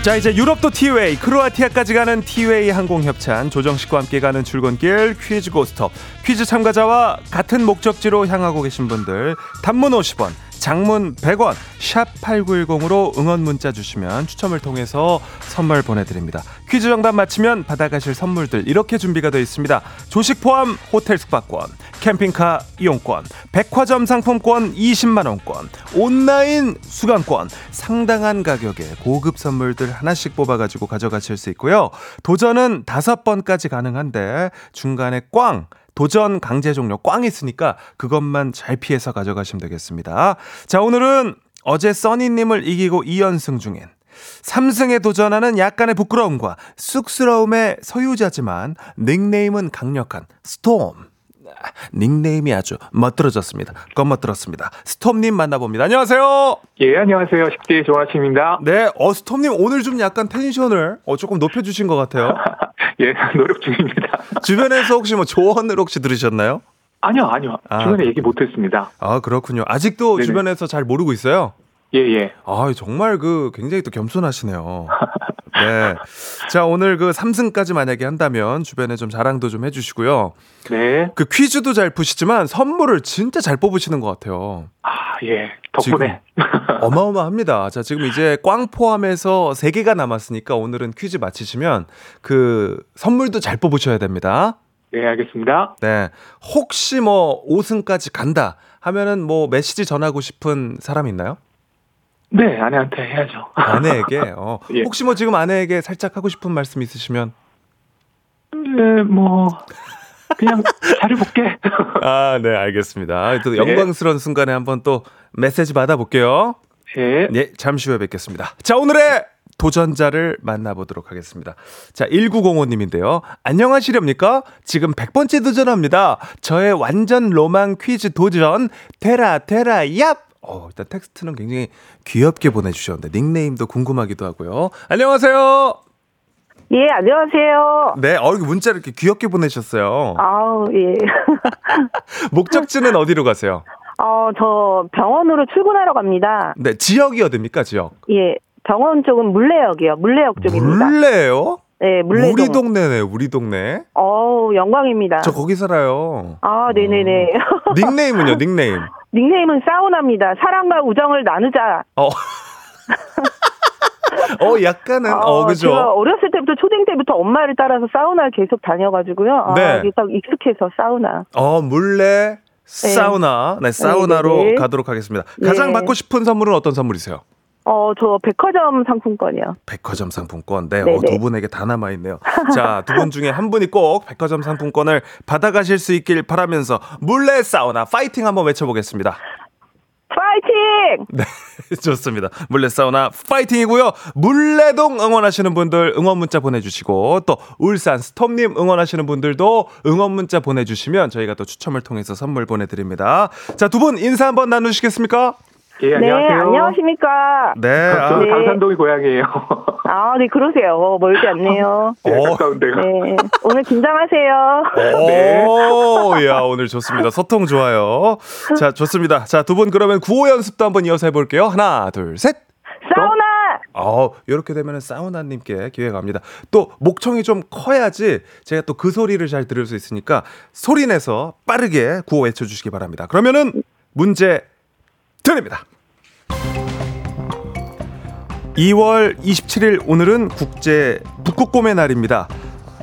자 이제 유럽도 티웨이 크로아티아까지 가는 티웨이 항공협찬. 조정식과 함께 가는 출근길 퀴즈 고스톱 퀴즈 참가자와 같은 목적지로 향하고 계신 분들 단문 50원 장문 100원 샵 8910으로 응원 문자 주시면 추첨을 통해서 선물 보내드립니다. 퀴즈 정답 맞히면 받아가실 선물들 이렇게 준비가 되어 있습니다. 조식 포함 호텔 숙박권 캠핑카 이용권 백화점 상품권 20만원권 온라인 수강권 상당한 가격에 고급 선물들 하나씩 뽑아가지고 가져가실 수 있고요. 도전은 다섯 번까지 가능한데 중간에 꽝 도전 강제 종료 꽝 있으니까 그것만 잘 피해서 가져가시면 되겠습니다. 자, 오늘은 어제 써니님을 이기고 2연승 중인 3승에 도전하는 약간의 부끄러움과 쑥스러움의 소유자지만 닉네임은 강력한 스톰. 닉네임이 아주 멋들어졌습니다. 껌멋들었습니다. 스톰님 만나봅니다. 안녕하세요. 예, 안녕하세요. 식디 좋은 아침입니다. 네, 어, 스톰님 오늘 좀 약간 텐션을 어, 조금 높여주신 것 같아요. 예, 노력 중입니다. 주변에서 혹시 뭐 조언을 혹시 들으셨나요? 아니요, 아니요. 아. 주변에 얘기 못했습니다. 아, 그렇군요. 아직도 네네. 주변에서 잘 모르고 있어요? 예, 예. 아, 정말 그 굉장히 또 겸손하시네요. 네. 자, 오늘 그 3승까지 만약에 한다면 주변에 좀 자랑도 좀 해주시고요. 네. 그 퀴즈도 잘 푸시지만 선물을 진짜 잘 뽑으시는 것 같아요. 아, 예. 덕분에. 어마어마합니다. 자, 지금 이제 꽝 포함해서 3개가 남았으니까 오늘은 퀴즈 마치시면 그 선물도 잘 뽑으셔야 됩니다. 네, 알겠습니다. 네. 혹시 뭐 5승까지 간다 하면은 뭐 메시지 전하고 싶은 사람 있나요? 네, 아내한테 해야죠. 아내에게. 어. 예. 혹시 뭐 지금 아내에게 살짝 하고 싶은 말씀 있으시면 네, 뭐, 그냥 잘해볼게. 아, 네, 알겠습니다. 또 네. 영광스러운 순간에 한번 또 메시지 받아볼게요. 예. 네, 잠시 후에 뵙겠습니다. 자, 오늘의 도전자를 만나보도록 하겠습니다. 자, 1905님인데요. 안녕하시렵니까? 지금 100번째 도전합니다. 저의 완전 로망 퀴즈 도전, 테라, 테라, 얍! 어, 일단 텍스트는 굉장히 귀엽게 보내주셨는데, 닉네임도 궁금하기도 하고요. 안녕하세요! 예, 안녕하세요. 네, 어, 문자를 이렇게 귀엽게 보내셨어요. 아우, 예. 목적지는 어디로 가세요? 어, 저 병원으로 출근하러 갑니다. 네, 지역이 어딥니까, 지역? 예, 병원 쪽은 물레역이요. 물레역 쪽입니다. 물레요? 네, 물레동. 우리 동네네, 우리 동네. 어우, 영광입니다. 저 거기 살아요. 아, 네네네. 닉네임은요, 닉네임. 닉네임은 사우나입니다. 사랑과 우정을 나누자. 어. 어, 약간은, 어, 그죠? 제가 어렸을 때부터 초딩 때부터 엄마를 따라서 사우나를 계속 다녀가지고요. 네. 아, 그래서 익숙해서 사우나. 어, 물레, 사우나. 네, 사우나로 네, 네, 네. 가도록 하겠습니다. 가장 네. 받고 싶은 선물은 어떤 선물이세요? 어, 저 백화점 상품권이요. 백화점 상품권. 네. 어, 두 분에게 다 남아있네요. 자, 두 분 중에 한 분이 꼭 백화점 상품권을 받아가실 수 있길 바라면서 물레 사우나 파이팅 한번 외쳐보겠습니다. 파이팅! 네, 좋습니다. 물레 사우나 파이팅이고요. 물레동 응원하시는 분들 응원 문자 보내주시고 또 울산 스톰님 응원하시는 분들도 응원 문자 보내주시면 저희가 또 추첨을 통해서 선물 보내드립니다. 자, 두 분 인사 한번 나누시겠습니까? 예, 네, 안녕하세요. 안녕하십니까. 네. 아, 저는 네. 강산동이 고향이에요. 아, 네, 그러세요. 멀지 않네요. 예, 어. 가까운데요. 네, 오늘 긴장하세요. 오, 야, 오늘 좋습니다. 소통 좋아요. 자, 좋습니다. 자, 두 분 그러면 구호 연습도 한번 이어서 해볼게요. 하나, 둘, 셋. 사우나! 어, 이렇게 되면은 사우나님께 기회가 갑니다. 또 목청이 좀 커야지 제가 또 그 소리를 잘 들을 수 있으니까 소리 내서 빠르게 구호 외쳐주시기 바랍니다. 그러면은 문제 드립니다. 2월 27일 오늘은 국제 북극곰의 날입니다.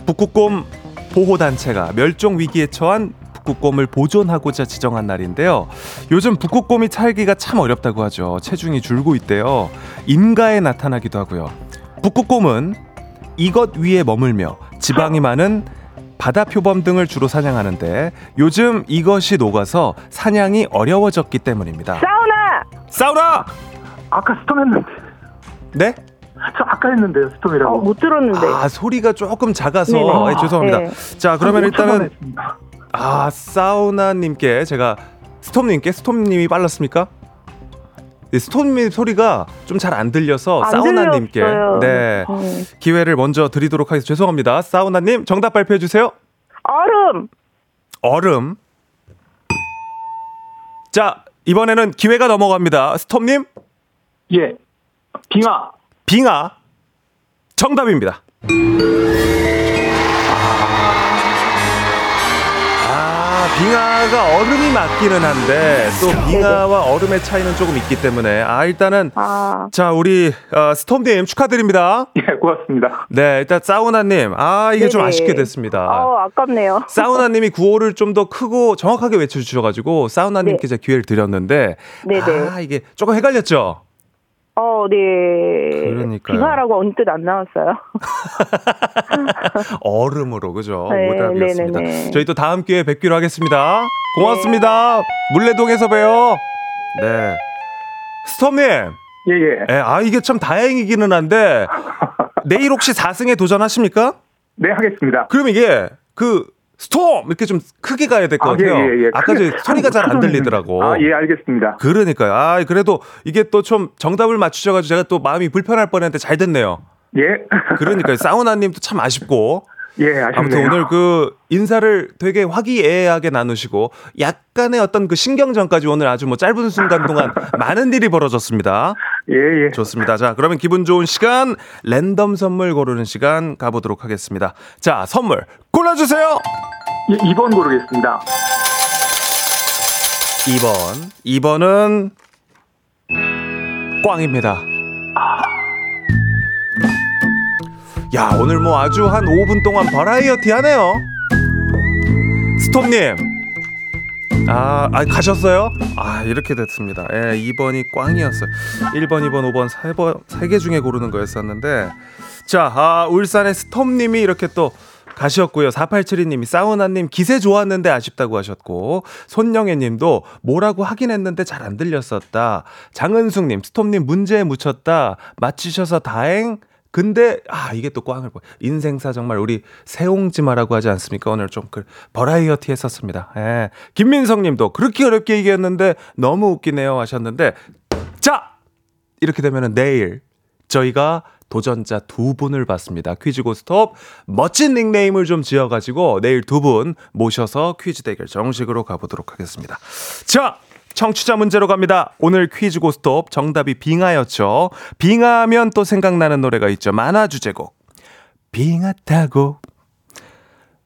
북극곰 보호단체가 멸종 위기에 처한 북극곰을 보존하고자 지정한 날인데요. 요즘 북극곰이 살기가 참 어렵다고 하죠. 체중이 줄고 있대요. 인가에 나타나기도 하고요. 북극곰은 이것 위에 머물며 지방이 많은 바다 표범 등을 주로 사냥하는데 요즘 이것이 녹아서 사냥이 어려워졌기 때문입니다. 사우나! 사우나! 아까 스톰 했는데. 네? 저 아까 했는데요, 스톰이라고. 어, 못 들었는데. 아 소리가 조금 작아서 네네. 예, 죄송합니다. 네. 자 그러면 일단은. 아 사우나님께 제가 스톰님께 스톰님이 빨랐습니까? 네, 스톰님 소리가 좀 잘 안 들려서 안 사우나님께. 네 네. 기회를 먼저 드리도록 하겠습니다. 죄송합니다. 사우나님 정답 발표해 주세요. 얼음! 얼음. 자 이번에는 기회가 넘어갑니다. 스톰님 예. 빙하. 빙하 정답입니다. 빙하가 얼음이 맞기는 한데 또 빙하와 얼음의 차이는 조금 있기 때문에 아 일단은 아, 자 우리 어, 스톰님 축하드립니다. 예, 고맙습니다. 네 일단 사우나님 아 이게 좀 네네. 아쉽게 됐습니다. 어, 아깝네요. 사우나님이 구호를 좀 더 크고 정확하게 외쳐주셔가지고 사우나님께 네. 제가 기회를 드렸는데 네네. 아 이게 조금 헷갈렸죠. 어, 네. 그러니까요. 빙하라고 언뜻 안 나왔어요. 얼음으로 그죠? 네, 오답이었습니다. 네네네. 저희 또 다음 기회에 뵙기로 하겠습니다. 고맙습니다. 물레동에서 봬요. 네. 스톰님, 예, 예. 예, 아 이게 참 다행이기는 한데 내일 혹시 4승에 도전하십니까? 네, 하겠습니다. 그럼 이게 그 스톰 이렇게 좀 크게 가야 될것 아, 예, 같아요. 예, 예. 아까 저 소리가 잘 안 들리더라고. 아, 예, 알겠습니다. 그러니까요. 아 그래도 이게 또 좀 정답을 맞추셔 가지고 제가 또 마음이 불편할 뻔했는데 잘 됐네요. 예. 그러니까요. 사우나님도 참 아쉽고. 예, 아쉽네요. 아무튼 오늘 그 인사를 되게 화기애애하게 나누시고 약간의 어떤 그 신경전까지 오늘 아주 뭐 짧은 순간 동안 많은 일이 벌어졌습니다. 예, 예. 좋습니다. 자, 그러면 기분 좋은 시간 랜덤 선물 고르는 시간 가보도록 하겠습니다. 자, 선물 골라주세요. 예, 2번 고르겠습니다. 2번. 2번은 꽝입니다. 야, 오늘 뭐 아주 한 5분 동안 버라이어티 하네요. 스톱님. 아, 아, 가셨어요? 아, 이렇게 됐습니다. 예, 2번이 꽝이었어요. 1번, 2번, 5번, 3번, 3개 중에 고르는 거였었는데. 자, 아, 울산의 스톱님이 이렇게 또 가셨고요. 4872님이 사우나님 기세 좋았는데 아쉽다고 하셨고 손영애님도 뭐라고 하긴 했는데 잘 안 들렸었다. 장은숙님 스톱님 문제에 묻혔다. 맞히셔서 다행. 근데 아 이게 또 꽝을 보. 인생사 정말 우리 새옹지마라고 하지 않습니까? 오늘 좀 그 버라이어티 했었습니다. 예. 김민성님도 그렇게 어렵게 얘기했는데 너무 웃기네요 하셨는데 자 이렇게 되면은 내일 저희가 도전자 두 분을 받습니다. 퀴즈 고스톱 멋진 닉네임을 좀 지어가지고 내일 두 분 모셔서 퀴즈 대결 정식으로 가보도록 하겠습니다. 자, 청취자 문제로 갑니다. 오늘 퀴즈 고스톱 정답이 빙하였죠. 빙하하면 또 생각나는 노래가 있죠. 만화 주제곡. 빙하 타고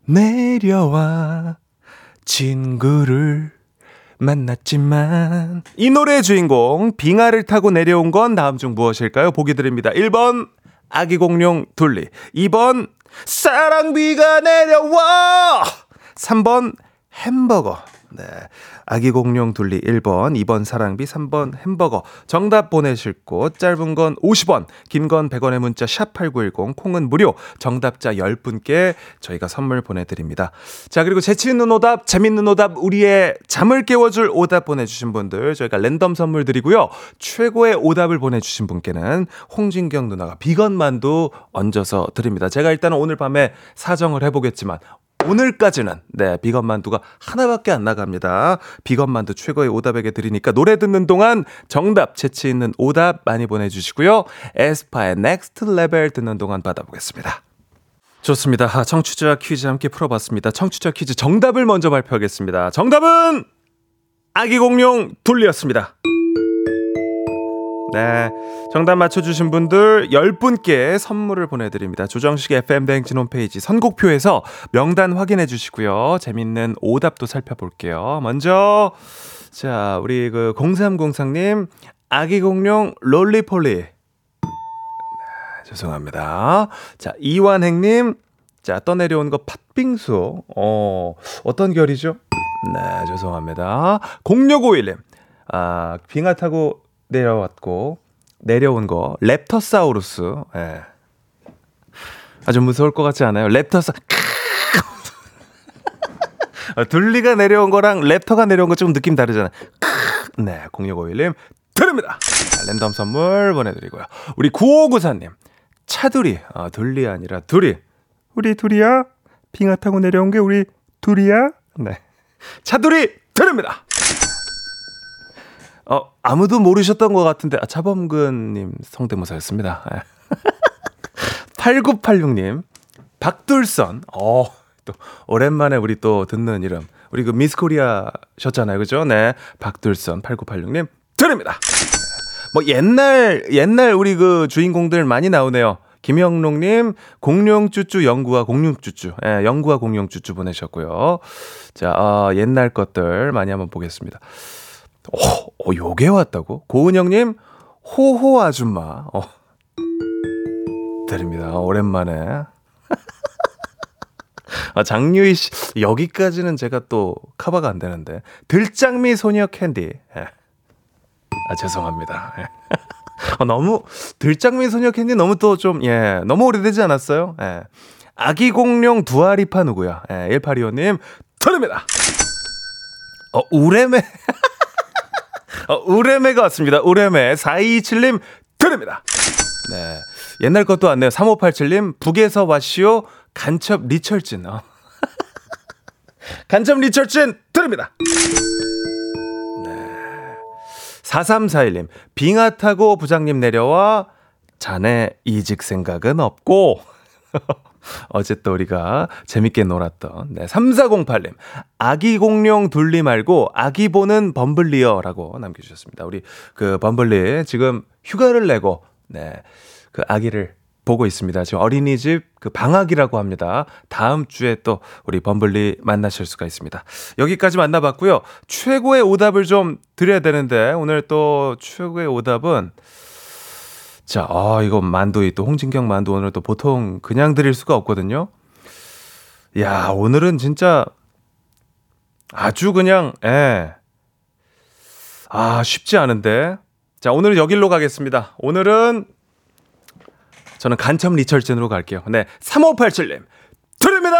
내려와 친구를 만났지만 이 노래의 주인공 빙하를 타고 내려온 건 다음 중 무엇일까요? 보기 드립니다. 1번 아기 공룡 둘리 2번 사랑비가 내려와 3번 햄버거 네. 아기 공룡 둘리 1번, 2번 사랑비, 3번 햄버거. 정답 보내실 곳 짧은 건 50원, 긴 건 100원의 문자 샵 8910, 콩은 무료. 정답자 10분께 저희가 선물 보내 드립니다. 자, 그리고 재치 있는 오답, 재밌는 오답, 우리의 잠을 깨워줄 오답 보내 주신 분들 저희가 랜덤 선물 드리고요. 최고의 오답을 보내 주신 분께는 홍진경 누나가 비건 만두 얹어서 드립니다. 제가 일단은 오늘 밤에 사정을 해 보겠지만 오늘까지는 네 비건 만두가 하나밖에 안 나갑니다. 비건 만두 최고의 오답에게 드리니까 노래 듣는 동안 정답 재치 있는 오답 많이 보내주시고요. 에스파의 넥스트 레벨 듣는 동안 받아보겠습니다. 좋습니다. 아, 청취자 퀴즈 함께 풀어봤습니다. 청취자 퀴즈 정답을 먼저 발표하겠습니다. 정답은 아기 공룡 둘리였습니다. 네. 정답 맞춰주신 분들 10분께 선물을 보내드립니다. 조정식 FM대행진 홈페이지 선곡표에서 명단 확인해 주시고요. 재밌는 오답도 살펴볼게요. 먼저, 자, 우리 그 0303님, 아기 공룡 롤리폴리. 네, 죄송합니다. 자, 이완행님, 자, 떠내려온 거 팥빙수. 어, 어떤 결이죠? 네, 죄송합니다. 0651님, 아, 빙하 타고 내려왔고 내려온 거 랩터사우루스. 예. 아주 무서울 것 같지 않아요? 랩터사 아, 둘리가 내려온 거랑 랩터가 내려온 거 좀 느낌 다르잖아요. 네, 0651님 드립니다. 자, 랜덤 선물 보내드리고요. 우리 9594님 차둘이 아, 둘리 아니라 둘이 우리 둘이야? 빙하 타고 내려온 게 우리 둘이야? 네. 차둘이 드립니다. 어, 아무도 모르셨던 것 같은데, 아, 차범근님 성대모사였습니다. 8986님, 박둘선, 어, 또, 오랜만에 우리 또 듣는 이름. 우리 그 미스 코리아 셨잖아요. 그죠? 네. 박둘선, 8986님, 드립니다. 뭐, 옛날, 옛날 우리 그 주인공들 많이 나오네요. 김영롱님, 공룡쭈쭈 영구와 공룡쭈쭈. 예, 영구와 공룡쭈쭈 보내셨고요. 자, 어, 옛날 것들 많이 한번 보겠습니다. 어, 어, 요게 왔다고? 고은영님, 호호 아줌마. 어. 드립니다. 오랜만에. 아, 장유희 씨, 여기까지는 제가 또 커버가 안 되는데. 들장미 소녀 캔디. 예. 아, 죄송합니다. 예. 아, 너무, 들장미 소녀 캔디 너무 또 좀, 예, 너무 오래되지 않았어요? 예. 아기 공룡 두아리파 누구야? 예, 1825님, 드립니다. 어, 우뢰매. 어, 우뢰매가 왔습니다. 우뢰매 4227님 드립니다. 네. 옛날 것도 왔네요. 3587님 북에서 왔시오 간첩 리철진. 어. 간첩 리철진 드립니다. 네. 4341님 빙하 타고 부장님 내려와 자네 이직 생각은 없고 어제 또 우리가 재밌게 놀았던 네, 3408님. 아기 공룡 둘리 말고 아기 보는 범블리어라고 남겨주셨습니다. 우리 그 범블리 지금 휴가를 내고 네, 그 아기를 보고 있습니다. 지금 어린이집 그 방학이라고 합니다. 다음 주에 또 우리 범블리 만나실 수가 있습니다. 여기까지 만나봤고요. 최고의 오답을 좀 드려야 되는데 오늘 또 최고의 오답은 자, 아, 이거 만두, 또 홍진경 만두 오늘 또 보통 그냥 드릴 수가 없거든요. 야, 오늘은 진짜 아주 그냥, 예. 아, 쉽지 않은데. 자, 오늘은 여길로 가겠습니다. 오늘은 저는 간첩 리철진으로 갈게요. 네, 3587님. 드립니다!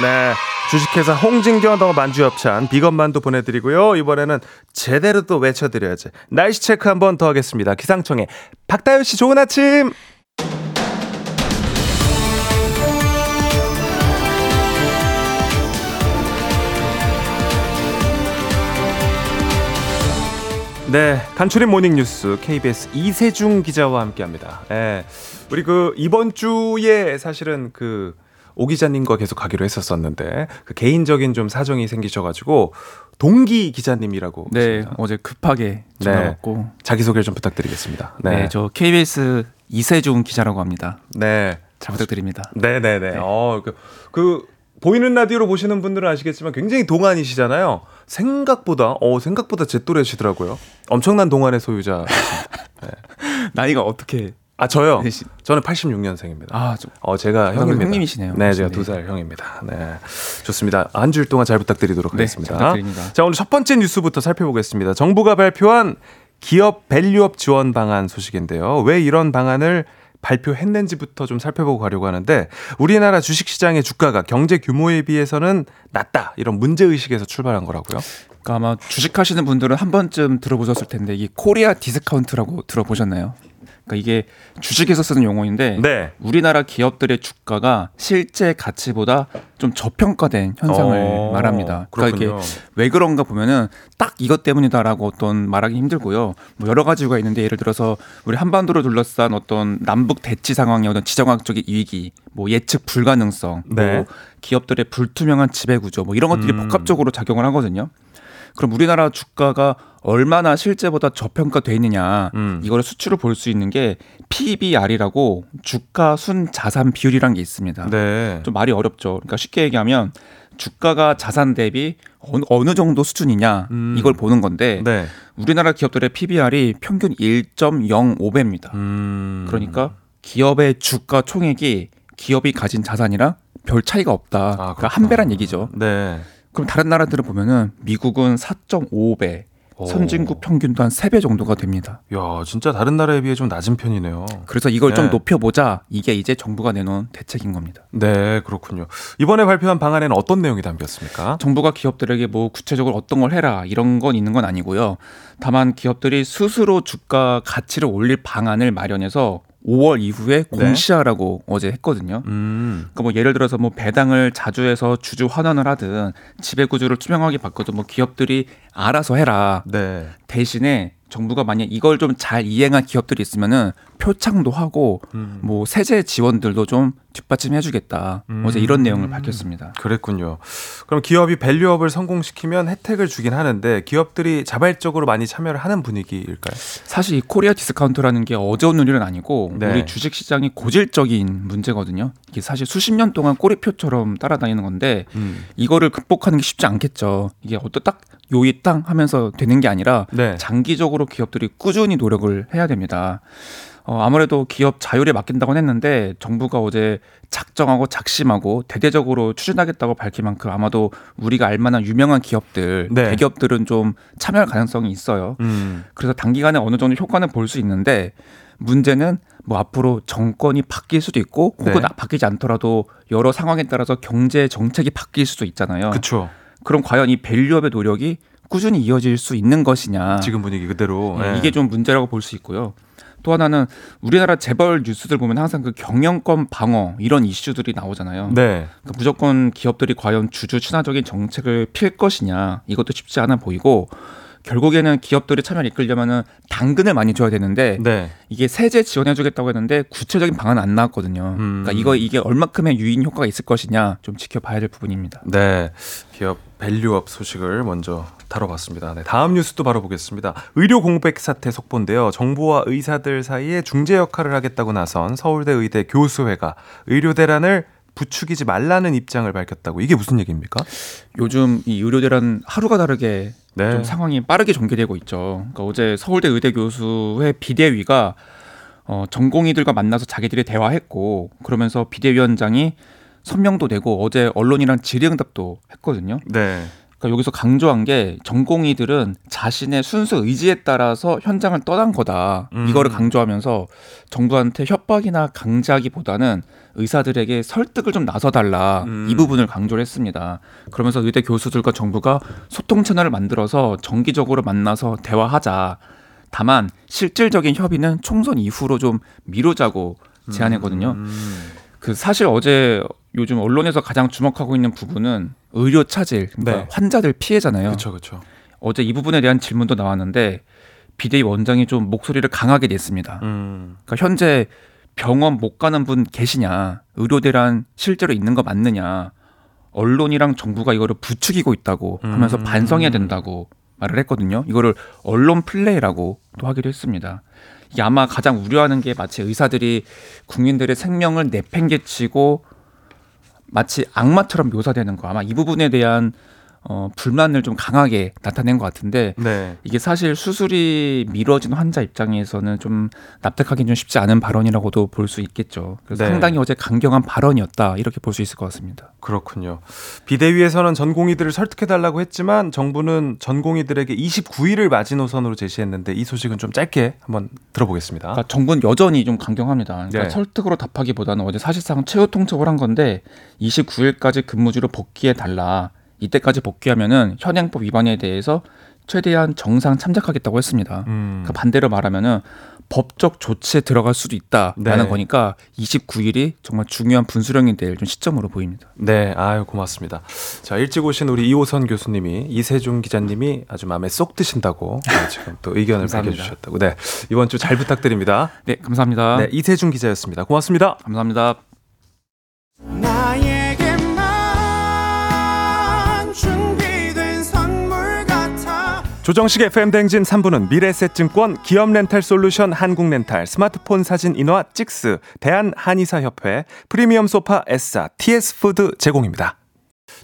네. 주식회사 홍진경 더 만주엽찬 비건만두 보내드리고요. 이번에는 제대로 또 외쳐드려야지. 날씨 체크 한 번 더 하겠습니다. 기상청에 박다현 씨 좋은 아침. 네, 간추린 모닝 뉴스 KBS 이세중 기자와 함께합니다. 예, 우리 그 이번 주에 사실은 그 오 기자님과 계속 가기로 했었었는데 그 개인적인 좀 사정이 생기셔가지고 동기 기자님이라고 네, 하십니다. 어제 급하게 전화 네. 왔고 자기 소개를 좀 부탁드리겠습니다. 네. 네, 저 KBS 이세중 기자라고 합니다. 네, 잘 부탁드립니다. 네, 네, 네. 어, 그, 그 보이는 라디오로 보시는 분들은 아시겠지만 굉장히 동안이시잖아요. 생각보다 어 생각보다 제 또래시더라고요. 엄청난 동안의 소유자. 나이가 어떻게 아 저요. 되시- 저는 86년생입니다. 아, 좀어 제가 형- 형입니다. 형님이시네요. 네, 제가 네. 두살 형입니다. 네, 좋습니다. 한 주일 동안 잘 부탁드리도록 네, 하겠습니다. 잘 부탁드립니다. 자, 오늘 첫 번째 뉴스부터 살펴보겠습니다. 정부가 발표한 기업 밸류업 지원 방안 소식인데요. 왜 이런 방안을 발표했는지부터 좀 살펴보고 가려고 하는데 우리나라 주식시장의 주가가 경제 규모에 비해서는 낮다 이런 문제 의식에서 출발한 거라고요. 그러니까 아마 주식하시는 분들은 한 번쯤 들어보셨을 텐데 이 코리아 디스카운트라고 들어보셨나요? 그러니까 이게 주식에서 쓰는 용어인데 네. 우리나라 기업들의 주가가 실제 가치보다 좀 저평가된 현상을 어, 말합니다. 그러니까 그렇군요. 이게 왜 그런가 보면은 딱 이것 때문이다라고 어떤 말하기 힘들고요. 뭐 여러 가지 이유가 있는데 예를 들어서 우리 한반도를 둘러싼 어떤 남북 대치 상황의 어떤 지정학적인 위기, 뭐 예측 불가능성, 네. 뭐 기업들의 불투명한 지배 구조, 뭐 이런 것들이 음. 복합적으로 작용을 하거든요. 그럼 우리나라 주가가 얼마나 실제보다 저평가돼 있느냐 음. 이거를 수치로 볼 수 있는 게 PBR이라고 주가 순 자산 비율이란 게 있습니다. 네. 좀 말이 어렵죠. 그러니까 쉽게 얘기하면 주가가 자산 대비 어느, 어느 정도 수준이냐 음. 이걸 보는 건데 네. 우리나라 기업들의 PBR이 평균 1.05배입니다. 음. 그러니까 기업의 주가 총액이 기업이 가진 자산이랑 별 차이가 없다. 아, 그러니까. 한 배란 얘기죠. 네. 그럼 다른 나라들을 보면은 미국은 4.5배, 오. 선진국 평균도 한 3배 정도가 됩니다. 야, 진짜 다른 나라에 비해 좀 낮은 편이네요. 그래서 이걸 좀 네. 높여보자. 이게 이제 정부가 내놓은 대책인 겁니다. 네, 그렇군요. 이번에 발표한 방안에는 어떤 내용이 담겼습니까? 정부가 기업들에게 뭐 구체적으로 어떤 걸 해라 이런 건 있는 건 아니고요. 다만 기업들이 스스로 주가 가치를 올릴 방안을 마련해서 5월 이후에 공시하라고 어제 했거든요. 음. 그러니까 뭐 예를 들어서 뭐 배당을 자주 해서 주주 환원을 하든 지배 구조를 투명하게 바꿔도 뭐 기업들이 알아서 해라. 네. 대신에 정부가 만약 이걸 좀 잘 이행한 기업들이 있으면은 표창도 하고 음. 뭐 세제 지원들도 좀 뒷받침해 주겠다. 음. 어제 이런 내용을 밝혔습니다. 그랬군요. 그럼 기업이 밸류업을 성공시키면 혜택을 주긴 하는데 기업들이 자발적으로 많이 참여를 하는 분위기일까요? 사실 이 코리아 디스카운트라는 게 어제 오늘 일은 아니고 네. 우리 주식 시장이 고질적인 문제거든요. 이게 사실 수십 년 동안 꼬리표처럼 따라다니는 건데 음. 이거를 극복하는 게 쉽지 않겠죠. 이게 어떤 딱 요이 땅 하면서 되는 게 아니라 네. 장기적으로 기업들이 꾸준히 노력을 해야 됩니다. 어, 아무래도 기업 자율에 맡긴다고 했는데 정부가 어제 작정하고 작심하고 대대적으로 추진하겠다고 밝힌 만큼 아마도 우리가 알만한 유명한 기업들, 네. 대기업들은 좀 참여할 가능성이 있어요. 음. 그래서 단기간에 어느 정도 효과는 볼 수 있는데 문제는 뭐 앞으로 정권이 바뀔 수도 있고 혹은 네. 바뀌지 않더라도 여러 상황에 따라서 경제 정책이 바뀔 수도 있잖아요. 그렇죠. 그럼 과연 이 밸류업의 노력이 꾸준히 이어질 수 있는 것이냐? 지금 분위기 그대로. 예, 네. 이게 좀 문제라고 볼 수 있고요. 또 하나는 우리나라 재벌 뉴스들 보면 항상 그 경영권 방어 이런 이슈들이 나오잖아요. 네. 그러니까 무조건 기업들이 과연 주주 친화적인 정책을 필 것이냐 이것도 쉽지 않아 보이고 결국에는 기업들이 참여를 이끌려면은 당근을 많이 줘야 되는데 네. 이게 세제 지원해주겠다고 했는데 구체적인 방안 안 나왔거든요. 음. 그러니까 이거 이게 얼마큼의 유인 효과가 있을 것이냐 좀 지켜봐야 될 부분입니다. 네. 기업 밸류업 소식을 먼저 다뤄봤습니다. 네, 다음 뉴스도 바로 보겠습니다. 의료 공백 사태 속보인데요. 정부와 의사들 사이에 중재 역할을 하겠다고 나선 서울대 의대 교수회가 의료 대란을 부추기지 말라는 입장을 밝혔다고. 이게 무슨 얘기입니까? 요즘 이 의료 대란 하루가 다르게 네. 좀 상황이 빠르게 전개되고 있죠. 그러니까 어제 서울대 의대 교수회 비대위가 어, 전공의들과 만나서 자기들이 대화했고 그러면서 비대위원장이 선명도 내고 어제 언론이랑 질의응답도 했거든요. 네. 그러니까 여기서 강조한 게 전공의들은 자신의 순수 의지에 따라서 현장을 떠난 거다. 음. 이거를 강조하면서 정부한테 협박이나 강제하기보다는 의사들에게 설득을 좀 나서달라 음. 이 부분을 강조를 했습니다. 그러면서 의대 교수들과 정부가 소통 채널을 만들어서 정기적으로 만나서 대화하자. 다만 실질적인 협의는 총선 이후로 좀 미루자고 제안했거든요. 음. 그 사실 어제 요즘 언론에서 가장 주목하고 있는 부분은 의료 차질, 그러니까 네. 환자들 피해잖아요. 그렇죠, 그렇죠. 어제 이 부분에 대한 질문도 나왔는데 비대위 원장이 좀 목소리를 강하게 냈습니다. 음. 그러니까 현재 병원 못 가는 분 계시냐, 의료 대란 실제로 있는 거 맞느냐, 언론이랑 정부가 이거를 부추기고 있다고 하면서 음. 반성해야 된다고 말을 했거든요. 이거를 언론 플레이라고 또 하기도 했습니다. 이게 아마 가장 우려하는 게 마치 의사들이 국민들의 생명을 내팽개치고 마치 악마처럼 묘사되는 거. 아마 이 부분에 대한 어, 불만을 좀 강하게 나타낸 것 같은데 네. 이게 사실 수술이 미뤄진 환자 입장에서는 좀 납득하기는 좀 쉽지 않은 발언이라고도 볼 수 있겠죠. 그래서 네. 상당히 어제 강경한 발언이었다 이렇게 볼 수 있을 것 같습니다. 그렇군요. 비대위에서는 전공의들을 설득해 달라고 했지만 정부는 전공의들에게 29일을 마지노선으로 제시했는데 이 소식은 좀 짧게 한번 들어보겠습니다. 그러니까 정부는 여전히 좀 강경합니다. 그러니까 네. 설득으로 답하기보다는 어제 사실상 최후 통첩을 한 건데 29일까지 근무주로 복귀해 달라. 이때까지 복귀하면은 현행법 위반에 대해서 최대한 정상 참작하겠다고 했습니다. 음. 그러니까 반대로 말하면은 법적 조치에 들어갈 수도 있다라는 네. 거니까 29일이 정말 중요한 분수령이 될 좀 시점으로 보입니다. 네, 아유 고맙습니다. 자 일찍 오신 우리 이호선 교수님이 이세준 기자님이 아주 마음에 쏙 드신다고 네, 지금 또 의견을. 밝혀주셨다고. 네 이번 주 잘 부탁드립니다. 네, 감사합니다. 네 이세준 기자였습니다. 고맙습니다. 감사합니다. 조정식 FM 대행진 3부는 미래셋증권, 기업렌탈솔루션 한국렌탈, 스마트폰 사진 인화 찍스, 대한한의사협회, 프리미엄 소파 에싸, TS푸드 제공입니다.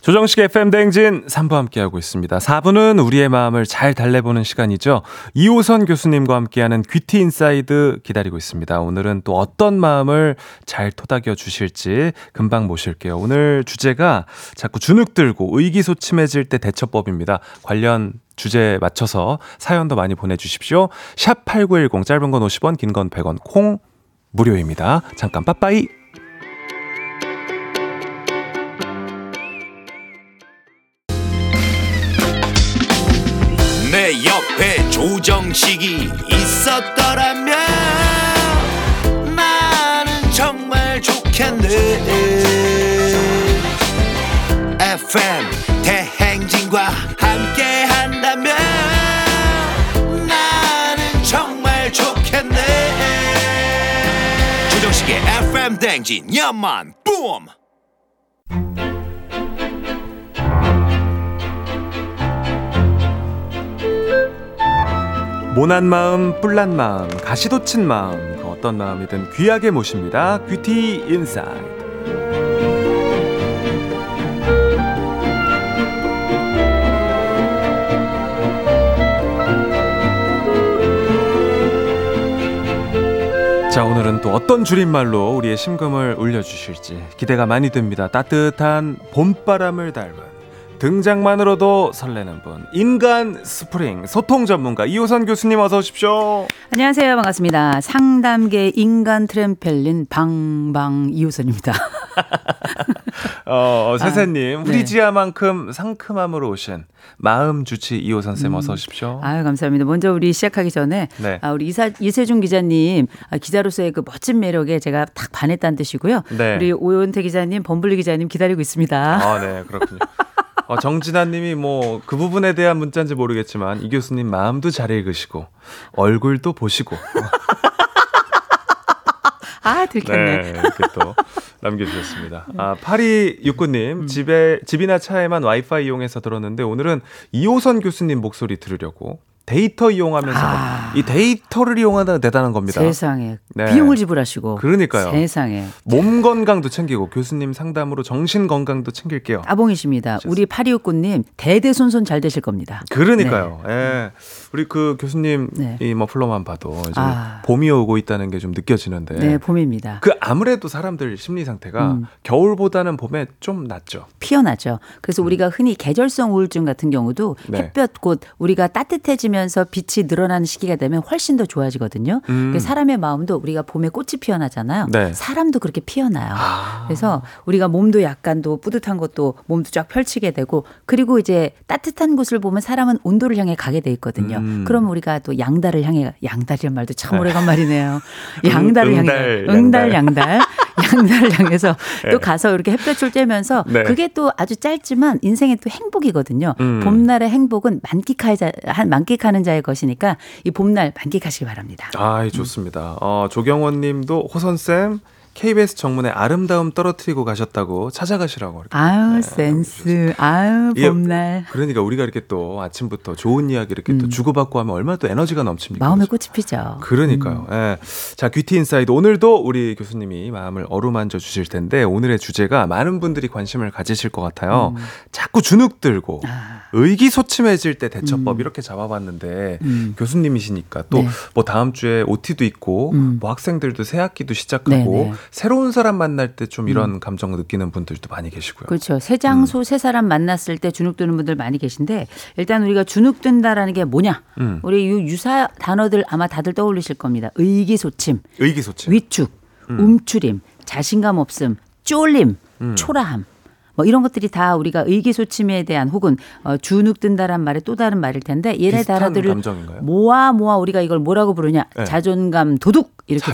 조정식 FM 대행진 3부 함께하고 있습니다. 4부는 우리의 마음을 잘 달래보는 시간이죠. 이호선 교수님과 함께하는 귀티 인사이드 기다리고 있습니다. 오늘은 또 어떤 마음을 잘 토닥여 주실지 금방 모실게요. 오늘 주제가 자꾸 주눅 들고 의기소침해질 때 대처법입니다. 관련 주제에 맞춰서 사연도 많이 보내주십시오. 샵 8910 짧은 건 50원, 긴 건 100원, 콩 무료입니다. 잠깐 빠빠이. 내 옆에 조정식이 있었더라면 나는 정말 좋겠네 FM 대행진 야만 뿜 모난 마음, 뿔난 마음, 가시돋친 마음, 그 어떤 마음이든 귀하게 모십니다. 귀티 인사이 자, 오늘은 또 어떤 줄임말로 우리의 심금을 울려주실지 기대가 많이 됩니다. 따뜻한 봄바람을 닮은 등장만으로도 설레는 분 인간 스프링 소통 전문가 이호선 교수님 어서 오십시오. 안녕하세요. 반갑습니다. 상담계 인간 트램펄린 방방 이호선입니다. 어, 세세님 아, 네. 후리지아만큼 상큼함으로 오신 마음 주치의 이호선 쌤 어서 오십시오. 아유, 감사합니다. 먼저 우리 시작하기 전에 네. 아, 우리 이사, 이세준 기자님 아, 기자로서의 그 멋진 매력에 제가 딱 반했다는 뜻이고요. 네. 우리 오연태 기자님, 범블리 기자님 기다리고 있습니다. 아, 네, 그렇군요. 어, 정진아님이 뭐 그 부분에 대한 문자인지 모르겠지만 이 교수님 마음도 잘 읽으시고 얼굴도 보시고 아, 들켰네. 네, 이렇게 또 남겨주셨습니다. 아, 8269님, 집에, 집이나 차에만 와이파이 이용해서 들었는데 오늘은 이호선 교수님 목소리 들으려고 데이터 이용하면서 아. 이 데이터를 이용하다 대단한 겁니다. 세상에. 네. 비용을 지불하시고. 그러니까요. 세상에. 몸 건강도 챙기고 교수님 상담으로 정신 건강도 챙길게요. 따봉이십니다. 우리 8269님 대대손손 잘 되실 겁니다. 그러니까요. 예. 우리 그 교수님 네. 이 머플러만 봐도 이제 아. 봄이 오고 있다는 게 좀 느껴지는데. 네, 봄입니다. 그 아무래도 사람들 심리 상태가 음. 겨울보다는 봄에 좀 낫죠. 피어나죠. 그래서 우리가 흔히 계절성 우울증 같은 경우도 네. 햇볕 곧 우리가 따뜻해지면 서 빛이 늘어나는 시기가 되면 훨씬 더 좋아지거든요. 음. 그 사람의 마음도 우리가 봄에 꽃이 피어나잖아요. 네. 사람도 그렇게 피어나요. 아. 그래서 우리가 몸도 약간 또 뿌듯한 것도 몸도 쫙 펼치게 되고 그리고 이제 따뜻한 곳을 보면 사람은 온도를 향해 가게 돼 있거든요. 음. 그럼 우리가 또 양달을 향해 양달이란 말도 참 네. 오래간만이네요. 응- 양달을 향해 응달, 응달 양달. 양달 양달을 향해서 네. 또 가서 이렇게 햇볕을 쬐면서 네. 그게 또 아주 짧지만 인생의 또 행복이거든요. 음. 봄날의 행복은 만끽하 자, 한- 만끽하는 자의 것이니까 이 봄날 만끽하시기 바랍니다. 아, 좋습니다. 어, 조경원 님도 호선쌤 KBS 정문에 아름다움 떨어뜨리고 가셨다고 찾아가시라고. 이렇게. 아유 센스, 아유 이게 봄날 그러니까 우리가 이렇게 또 아침부터 좋은 이야기 이렇게 또 주고받고 하면 얼마나 또 에너지가 넘칩니까? 음. 마음에? 꽃이 피죠. 그러니까요. 예. 자, 뷰티 인사이드. 오늘도 우리 교수님이 마음을 어루만져 주실 텐데, 오늘의 주제가 많은 분들이 관심을 가지실 것 같아요. 음. 자꾸 주눅 들고, 아. 의기소침해질 때 대처법 이렇게 잡아봤는데, 음. 교수님이시니까 또 네. 뭐 다음 주에 OT도 있고, 음. 뭐 학생들도 새 학기도 시작하고, 네, 네. 새로운 사람 만날 때 좀 이런 감정을 느끼는 분들도 많이 계시고요. 그렇죠. 새 장소, 새 사람 만났을 때 주눅 드는 분들 많이 계신데 일단 우리가 주눅 든다라는 게 뭐냐? 음. 우리 이 유사 단어들 아마 다들 떠올리실 겁니다. 의기소침, 의기소침. 위축, 움츠림, 자신감 없음, 쫄림, 음. 초라함. 뭐 이런 것들이 다 우리가 의기소침에 대한 혹은 어, 주눅 든다란 말의 또 다른 말일 텐데 얘네 단어들을? 모아 모아 우리가 이걸 뭐라고 부르냐 네. 자존감 도둑 이렇게.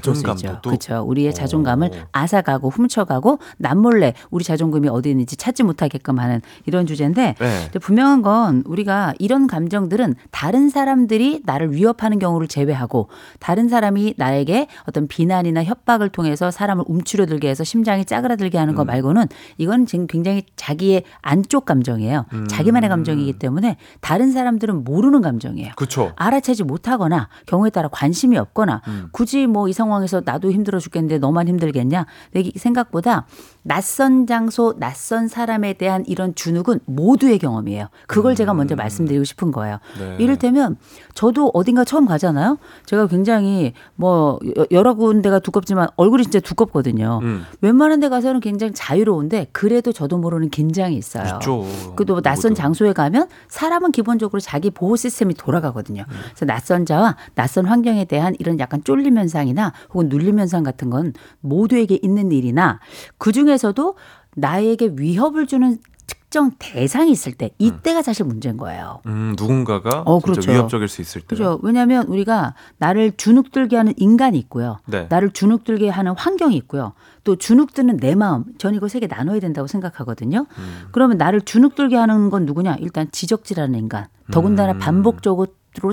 도둑? 그렇죠. 우리의 오. 자존감을 앗아가고 훔쳐가고 남몰래 우리 자존감이 어디 있는지 찾지 못하게끔 하는 이런 주제인데 네. 분명한 건 우리가 이런 감정들은 다른 사람들이 나를 위협하는 경우를 제외하고 다른 사람이 나에게 어떤 비난이나 협박을 통해서 사람을 움츠려들게 해서 심장이 짜그라들게 하는 거 음. 말고는 이건 지금 굉장히 자기의 안쪽 감정이에요. 음. 자기만의 감정이기 때문에 다른 사람들은 모르는 감정이에요. 그쵸. 알아채지 못하거나 경우에 따라 관심이 없거나 음. 굳이 뭐 이 상황에서 나도 힘들어 죽겠는데 너만 힘들겠냐? 내 생각보다 낯선 장소, 낯선 사람에 대한 이런 주눅은 모두의 경험이에요. 그걸 제가 먼저 말씀드리고 싶은 거예요. 음. 네. 이를테면 저도 어딘가 처음 가잖아요. 제가 굉장히 뭐 여- 여러 군데가 두껍지만 얼굴이 진짜 두껍거든요. 음. 웬만한 데 가서는 굉장히 자유로운데 그래도 저도 모르는 긴장이 있어요. 있죠. 그또 낯선. 장소에 가면 사람은 기본적으로 자기 보호 시스템이 돌아가거든요. 음. 그래서 낯선 자와 낯선 환경에 대한 이런 약간 쫄림 현상이나 혹은 눌림 현상 같은 건 모두에게 있는 일이나 그 중에서도 나에게 위협을 주는 특정 대상이 있을 때 이때가 사실 문제인 거예요. 음, 누군가가 어, 그렇죠. 위협적일 수 있을 때. 그죠? 왜냐하면 우리가 나를 주눅들게 하는 인간이 있고요. 네. 나를 주눅들게 하는 환경이 있고요. 또 주눅드는 내 마음. 저는 이거 세 개 나눠야 된다고 생각하거든요. 음. 그러면 나를 주눅들게 하는 건 누구냐? 일단 지적질하는 인간. 더군다나 음. 반복적으로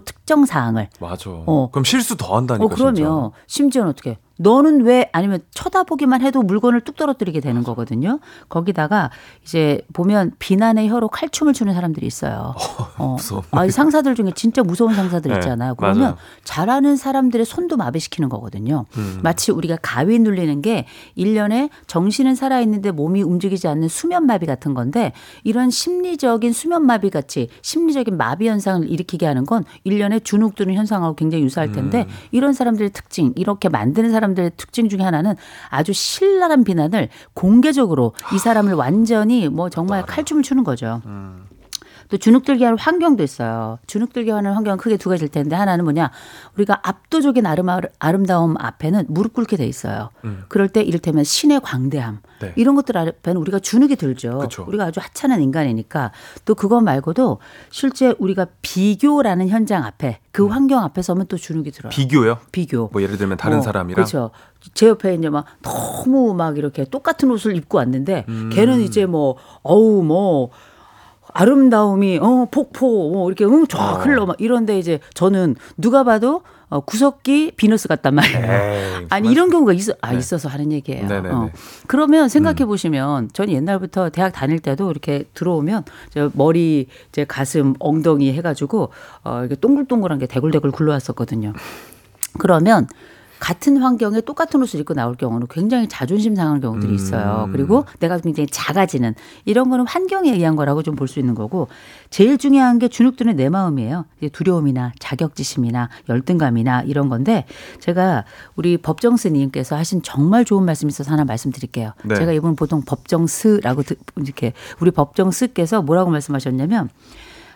특정 사항을. 맞아. 어. 그럼 실수 더 한다니까. 어, 그러면 심지어는 어떻게? 너는 왜 아니면 쳐다보기만 해도 물건을 뚝 떨어뜨리게 되는 거거든요. 거기다가 이제 보면 비난의 혀로 칼춤을 추는 사람들이 있어요. 어. 무서워. 아, 이 상사들 중에 진짜 무서운 상사들 네, 있잖아요. 그러면 맞아요. 잘하는 사람들의 손도 마비시키는 거거든요. 음. 마치 우리가 가위 눌리는 게 1년에 정신은 살아 있는데 몸이 움직이지 않는 수면 마비 같은 건데 이런 심리적인 수면 마비 같이 심리적인 마비 현상을 일으키게 하는 건 1년에 주눅 드는 현상하고 굉장히 유사할 텐데 음. 이런 사람들의 특징, 이렇게 만드는 사람 들의 특징 중에 하나는 아주 신랄한 비난을 공개적으로 이 사람을 완전히 뭐 정말 칼춤을 추는 거죠. 음. 또 주눅들게 하는 환경도 있어요. 주눅들게 하는 환경은 크게 두 가지일 텐데 하나는 뭐냐 우리가 압도적인 아름, 아름다움 앞에는 무릎 꿇게 돼 있어요. 음. 그럴 때 이를테면 신의 광대함 네. 이런 것들 앞에는 우리가 주눅이 들죠. 그쵸. 우리가 아주 하찮은 인간이니까 또 그거 말고도 실제 우리가 비교라는 현장 앞에 그 환경 앞에 서면 또 주눅이 들어요. 비교요? 비교. 뭐 예를 들면 다른 어, 사람이랑 그렇죠. 제 옆에 이제 막 너무 막 이렇게 똑같은 옷을 입고 왔는데 음. 걔는 이제 뭐 어우 뭐 아름다움이 어 폭포 뭐 이렇게 응쫙 어. 흘러 막 이런데 이제 저는 누가 봐도 어, 구석기 비너스 같단 말이에요. 에이, 아니 이런 경우가 있어 아 네. 있어서 하는 얘기예요. 네네네. 음. 어. 그러면 생각해 보시면 전 옛날부터 대학 다닐 때도 이렇게 들어오면 저 머리 이제 가슴 엉덩이 해가지고 어 이렇게 동글동글한 게 대굴대굴 굴러왔었거든요. 그러면 같은 환경에 똑같은 옷을 입고 나올 경우는 굉장히 자존심 상하는 경우들이 있어요. 음. 그리고 내가 굉장히 작아지는 이런 거는 환경에 의한 거라고 좀 볼 수 있는 거고 제일 중요한 게 주눅드는 내 마음이에요. 두려움이나 자격지심이나 열등감이나 이런 건데 제가 우리 법정 스님께서 하신 정말 좋은 말씀이 있어서 하나 말씀드릴게요. 네. 제가 이분 보통 법정 스라고 듣- 이렇게 우리 법정 스께서 뭐라고 말씀하셨냐면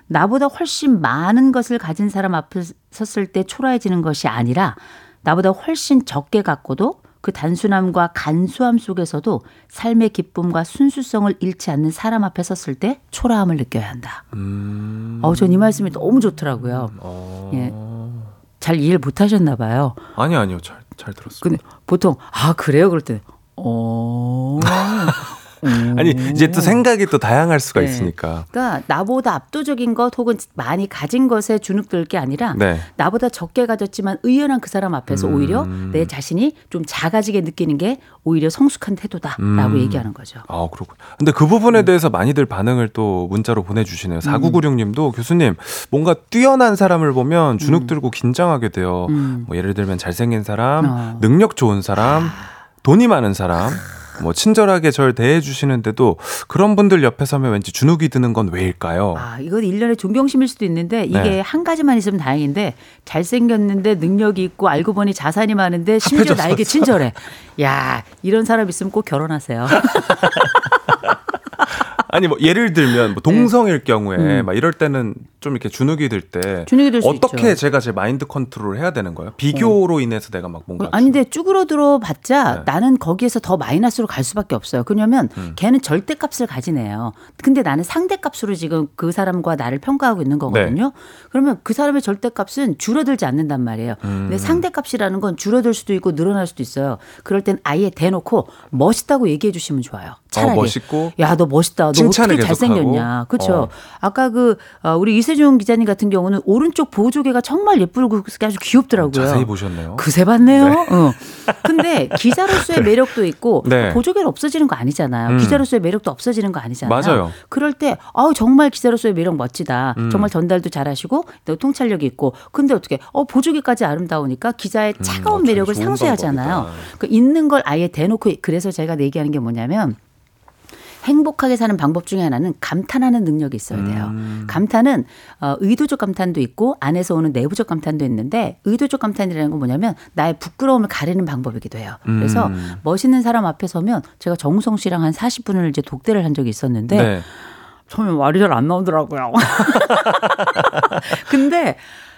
나보다 훨씬 많은 것을 가진 사람 앞에 섰을 때 초라해지는 것이 아니라 나보다 훨씬 적게 갖고도 그 단순함과 간소함 속에서도 삶의 기쁨과 순수성을 잃지 않는 사람 앞에 섰을 때 초라함을 느껴야 한다. 음. 어, 전 이 말씀이 너무 좋더라고요. 어. 예. 잘 이해를 못 하셨나 봐요. 아니 아니요 잘 잘 들었어요. 근데 보통 아 그래요 그럴 때 어. 아니 이제 또 생각이 또 다양할 수가 네. 있으니까. 그러니까 나보다 압도적인 것 혹은 많이 가진 것에 주눅들 게 아니라 네. 나보다 적게 가졌지만 의연한 그 사람 앞에서 음. 오히려 내 자신이 좀 작아지게 느끼는 게 오히려 성숙한 태도다라고 음. 얘기하는 거죠. 아, 그렇군. 근데 그 부분에 대해서 많이들 반응을 또 문자로 보내주시네요. 4996님도 교수님, 뭔가 뛰어난 사람을 보면 주눅 들고 긴장하게 돼요. 음. 뭐 예를 들면 잘생긴 사람, 어. 능력 좋은 사람, 돈이 많은 사람, 뭐 친절하게 절 대해 주시는데도 그런 분들 옆에 서면 왠지 주눅이 드는 건 왜일까요? 아, 이건 일련의 존경심일 수도 있는데 이게 네. 한 가지만 있으면 다행인데 잘생겼는데 능력이 있고 알고 보니 자산이 많은데 심지어. 나에게 친절해. 야, 이런 사람 있으면 꼭 결혼하세요. 아니 뭐 예를 들면 뭐 동성일 경우에 네. 음. 막 이럴 때는 좀 이렇게 주눅이 들 때 어떻게. 제가 제 마인드 컨트롤을 해야 되는 거예요? 비교로 인해서 내가 막 뭔가 아닌데 쭈그러들어 봤자 네. 나는 거기에서 더 마이너스로 갈 수밖에 없어요. 그러면 음. 걔는 절대값을 가지네요. 근데 나는 상대값으로 지금 그 사람과 나를 평가하고 있는 거거든요. 네. 그러면 그 사람의 절대값은 줄어들지 않는단 말이에요. 음. 근데 상대값이라는 건 줄어들 수도 있고 늘어날 수도 있어요. 그럴 땐 아예 대놓고 멋있다고 얘기해 주시면 좋아요. 차라리. 어, 멋있고 야, 너 멋있다. 너 칭찬을 어떻게. 잘생겼냐. 그렇죠. 어. 아까 그 어, 우리 이세종 기자님 같은 경우는 오른쪽 보조개가 정말 예쁘고 아주 귀엽더라고요. 자세히 보셨네요. 그새 봤네요. 어. 근데 기자로서의 매력도 있고 네. 보조개는 없어지는 거 아니잖아요. 음. 기자로서의 매력도 없어지는 거 아니잖아요. 맞아요. 그럴 때 아우 정말 기자로서의 매력 멋지다. 음. 정말 전달도 잘하시고 또 통찰력이 있고. 근데 어떻게 어 보조개까지 아름다우니까 기자의 차가운 어, 참 매력을 상쇄하잖아요. 그 있는 걸 아예 대놓고 그래서 제가 얘기하는 게 뭐냐면 행복하게 사는 방법 중에 하나는 감탄하는 능력이 있어야 돼요. 음. 감탄은 어, 의도적 감탄도 있고 안에서 오는 내부적 감탄도 있는데 의도적 감탄이라는 건 뭐냐면 나의 부끄러움을 가리는 방법이기도 해요. 그래서 음. 멋있는 사람 앞에 서면 제가 정우성 씨랑 한 40분을 이제 독대를 한 적이 있었는데 네. 처음에 말이 잘 안 나오더라고요. 근데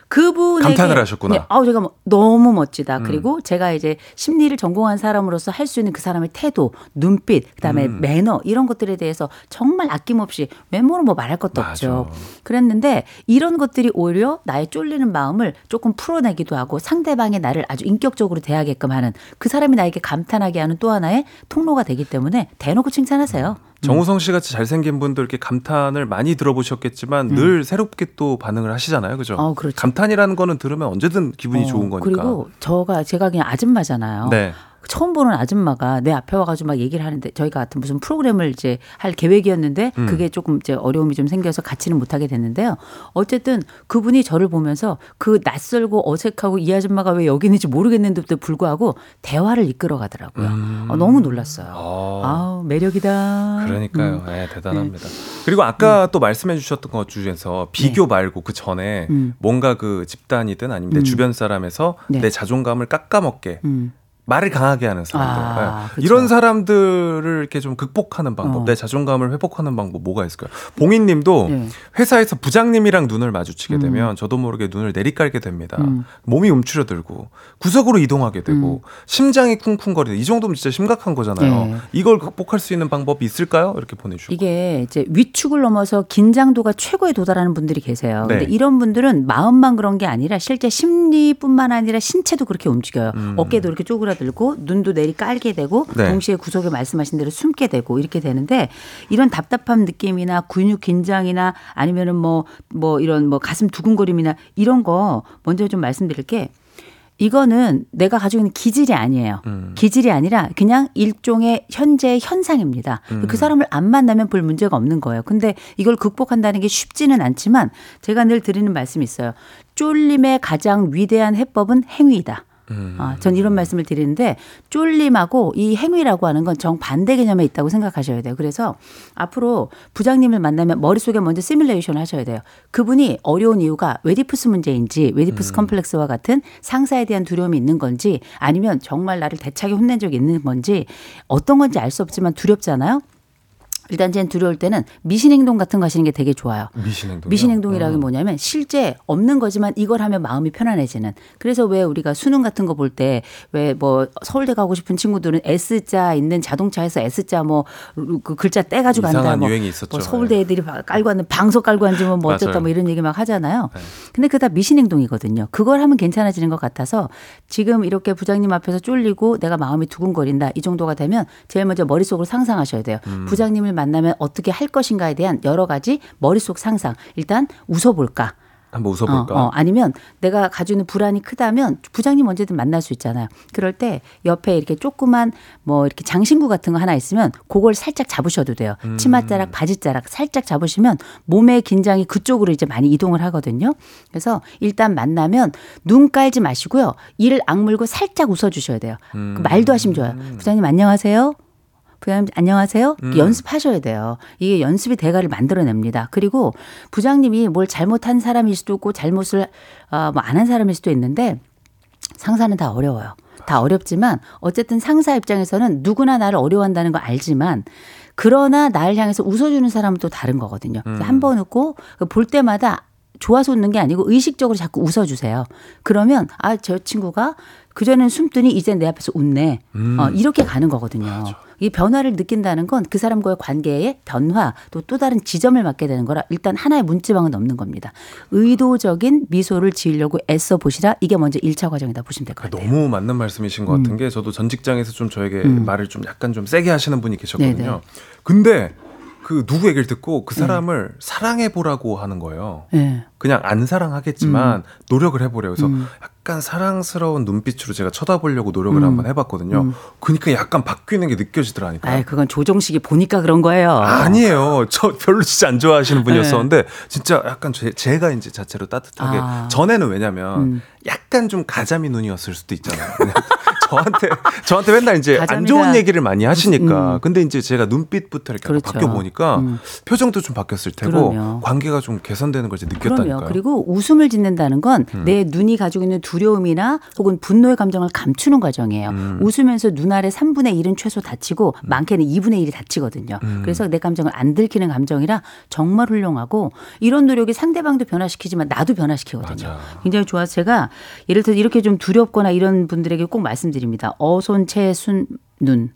그분에게 감탄을 하셨구나. 네, 아우 제가 뭐 너무 멋지다. 음. 그리고 제가 이제 심리를 전공한 사람으로서 할 수 있는 그 사람의 태도, 눈빛, 그다음에 음. 매너 이런 것들에 대해서 정말 아낌없이 외모는 뭐 말할 것도 맞아. 없죠. 그랬는데 이런 것들이 오히려 나의 쫄리는 마음을 조금 풀어내기도 하고 상대방의 나를 아주 인격적으로 대하게끔 하는 그 사람이 나에게 감탄하게 하는 또 하나의 통로가 되기 때문에 대놓고 칭찬하세요. 정우성 씨 같이 잘생긴 분들 이렇게 감탄을 많이 들어보셨겠지만 늘 새롭게 또 반응을 하시잖아요. 그죠? 어, 그렇죠. 감탄이라는 거는 들으면 언제든 기분이 어, 좋은 거니까. 그리고 저가 제가 그냥 아줌마잖아요. 네. 처음 보는 아줌마가 내 앞에 와가지고 막 얘기를 하는데 저희가 같은 무슨 프로그램을 이제 할 계획이었는데 음. 그게 조금 이제 어려움이 좀 생겨서 같이는 못하게 됐는데요. 어쨌든 그분이 저를 보면서 그 낯설고 어색하고 이 아줌마가 왜 여기 있는지 모르겠는데도 불구하고 대화를 이끌어 가더라고요. 어, 너무 놀랐어요. 음. 아. 아우 매력이다. 그러니까요. 음. 네, 대단합니다. 그리고 아까 또 말씀해 주셨던 것 중에서 비교 말고 그 전에 음. 뭔가 그 집단이든 아니면 내 음. 주변 사람에서 네. 내 자존감을 깎아먹게 음. 말을 강하게 하는 사람들. 아, 네. 이런 사람들을 이렇게 좀 극복하는 방법, 어. 내 자존감을 회복하는 방법 뭐가 있을까요? 봉인 님도 네. 회사에서 부장님이랑 눈을 마주치게 음. 되면 저도 모르게 눈을 내리깔게 됩니다. 음. 몸이 움츠려들고 구석으로 이동하게 되고 심장이 쿵쿵거리는 이 정도면 진짜 심각한 거잖아요. 네. 이걸 극복할 수 있는 방법이 있을까요? 이렇게 보내주셨고. 이게 이제 위축을 넘어서 긴장도가 최고에 도달하는 분들이 계세요. 네. 근데 이런 분들은 마음만 그런 게 아니라 실제 심리뿐만 아니라 신체도 그렇게 움직여요. 음. 어깨도 이렇게 쪼그라 들고 줄어들고 눈도 내리 깔게 되고 네. 동시에 구속에 말씀하신 대로 숨게 되고 이렇게 되는데 이런 답답한 느낌이나 근육 긴장이나 아니면은 뭐뭐 이런 뭐 가슴 두근거림이나 이런 거 먼저 좀 말씀드릴게 이거는 내가 가지고 있는 기질이 아니에요. 음. 기질이 아니라 그냥 일종의 현재의 현상입니다. 음. 그 사람을 안 만나면 별 문제가 없는 거예요. 근데 이걸 극복한다는 게 쉽지는 않지만 제가 늘 드리는 말씀이 있어요. 쫄림의 가장 위대한 해법은 행위이다. 음. 아, 전 이런 말씀을 드리는데 쫄림하고 이 행위라고 하는 건 정반대 개념에 있다고 생각하셔야 돼요. 그래서 앞으로 부장님을 만나면 머릿속에 먼저 시뮬레이션 하셔야 돼요. 그분이 어려운 이유가 외디푸스 문제인지 외디푸스 컴플렉스와 같은 상사에 대한 두려움이 있는 건지 아니면 정말 나를 대차게 혼낸 적이 있는 건지 어떤 건지 알 수 없지만 두렵잖아요. 일단 쟤는 두려울 때는 미신행동 같은 거 하시는 게 되게 좋아요. 미신행동. 미신행동이라는 게 뭐냐면 실제 없는 거지만 이걸 하면 마음이 편안해지는. 그래서 왜 우리가 수능 같은 거 볼 때 왜 뭐 서울대 가고 싶은 친구들은 S자 있는 자동차에서 S자 뭐 그 글자 떼 가지고 간다. 이상한 뭐, 유행이 있었죠. 뭐 서울대 애들이 깔고 앉는 방석 깔고 앉으면 뭐 어쩌다 맞아요. 뭐 이런 얘기 막 하잖아요. 네. 근데 그게 다 미신행동이거든요. 그걸 하면 괜찮아지는 것 같아서 지금 이렇게 부장님 앞에서 쫄리고 내가 마음이 두근거린다 이 정도가 되면 제일 먼저 머릿속으로 상상하셔야 돼요. 음. 부장님을 만나면 어떻게 할 것인가에 대한 여러 가지 머릿속 상상. 일단 웃어볼까? 한번 웃어볼까? 어, 어, 아니면 내가 가지고 있는 불안이 크다면 부장님 언제든 만날 수 있잖아요. 그럴 때 옆에 이렇게 조그만 뭐 이렇게 장신구 같은 거 하나 있으면 그걸 살짝 잡으셔도 돼요. 음. 치맛자락, 바지자락 살짝 잡으시면 몸의 긴장이 그쪽으로 이제 많이 이동을 하거든요. 그래서 일단 만나면 눈 깔지 마시고요. 이를 악물고 살짝 웃어주셔야 돼요. 음. 그 말도 하시면 좋아요. 부장님 안녕하세요. 부장님 안녕하세요. 음. 연습하셔야 돼요. 이게 연습이 대가를 만들어냅니다. 그리고 부장님이 뭘 잘못한 사람일 수도 있고 잘못을 어, 뭐안 한 사람일 수도 있는데 상사는 다 어려워요. 다 어렵지만 어쨌든 상사 입장에서는 누구나 나를 어려워한다는 거 알지만 그러나 나를 향해서 웃어주는 사람은 또 다른 거거든요. 음. 한번 웃고 그볼 때마다 좋아서 웃는 게 아니고 의식적으로 자꾸 웃어주세요. 그러면 아 저 친구가 그전엔 숨더니 이제 내 앞에서 웃네. 음. 어, 이렇게 가는 거거든요. 이 변화를 느낀다는 건 그 사람과의 관계의 변화 또 또 다른 지점을 맞게 되는 거라 일단 하나의 문지방은 넘는 겁니다. 의도적인 미소를 지으려고 애써 보시라 이게 먼저 일차 과정이다 보시면 될 것 같아요. 너무 맞는 말씀이신 것 같은 게 저도 전 직장에서 좀 저에게 음. 말을 좀 약간 좀 세게 하시는 분이 계셨거든요. 네네. 근데 그 누구 얘기를 듣고 그 사람을 사랑해 보라고 하는 거예요. 네. 그냥 안 사랑하겠지만 노력을 해보래요. 그래서 음. 약간 사랑스러운 눈빛으로 제가 쳐다보려고 노력을 음. 한번 해봤거든요. 음. 그러니까 약간 바뀌는 게 느껴지더라니까요. 아, 그건 조정식이 보니까 그런 거예요. 아니에요. 저 별로 진짜 안 좋아하시는 분이었었는데 진짜 약간 제, 제가 이제 자체로 따뜻하게 네. 아. 전에는 왜냐면 음. 약간 좀 가자미 눈이었을 수도 있잖아요. 저한테 저한테 맨날 이제 안 가자미가 좋은 얘기를 많이 하시니까 음. 근데 이제 제가 눈빛부터 이렇게 그렇죠. 바뀌어 보니까 음. 표정도 좀 바뀌었을 테고 그럼요. 관계가 좀 개선되는 걸 이제 느꼈다니까요. 그럼요. 그리고 웃음을 짓는다는 건 음. 내 눈이 가지고 있는 두려움이나 혹은 분노의 감정을 감추는 과정이에요. 음. 웃으면서 눈 아래 3분의 1은 최소 다치고 많게는 2분의 1이 다치거든요. 음. 그래서 내 감정을 안 들키는 감정이라 정말 훌륭하고 이런 노력이 상대방도 변화시키지만 나도 변화시키거든요. 맞아. 굉장히 좋아서 제가 예를 들어 이렇게 좀 두렵거나 이런 분들에게 꼭 말씀드립니다. 어손 채순 눈.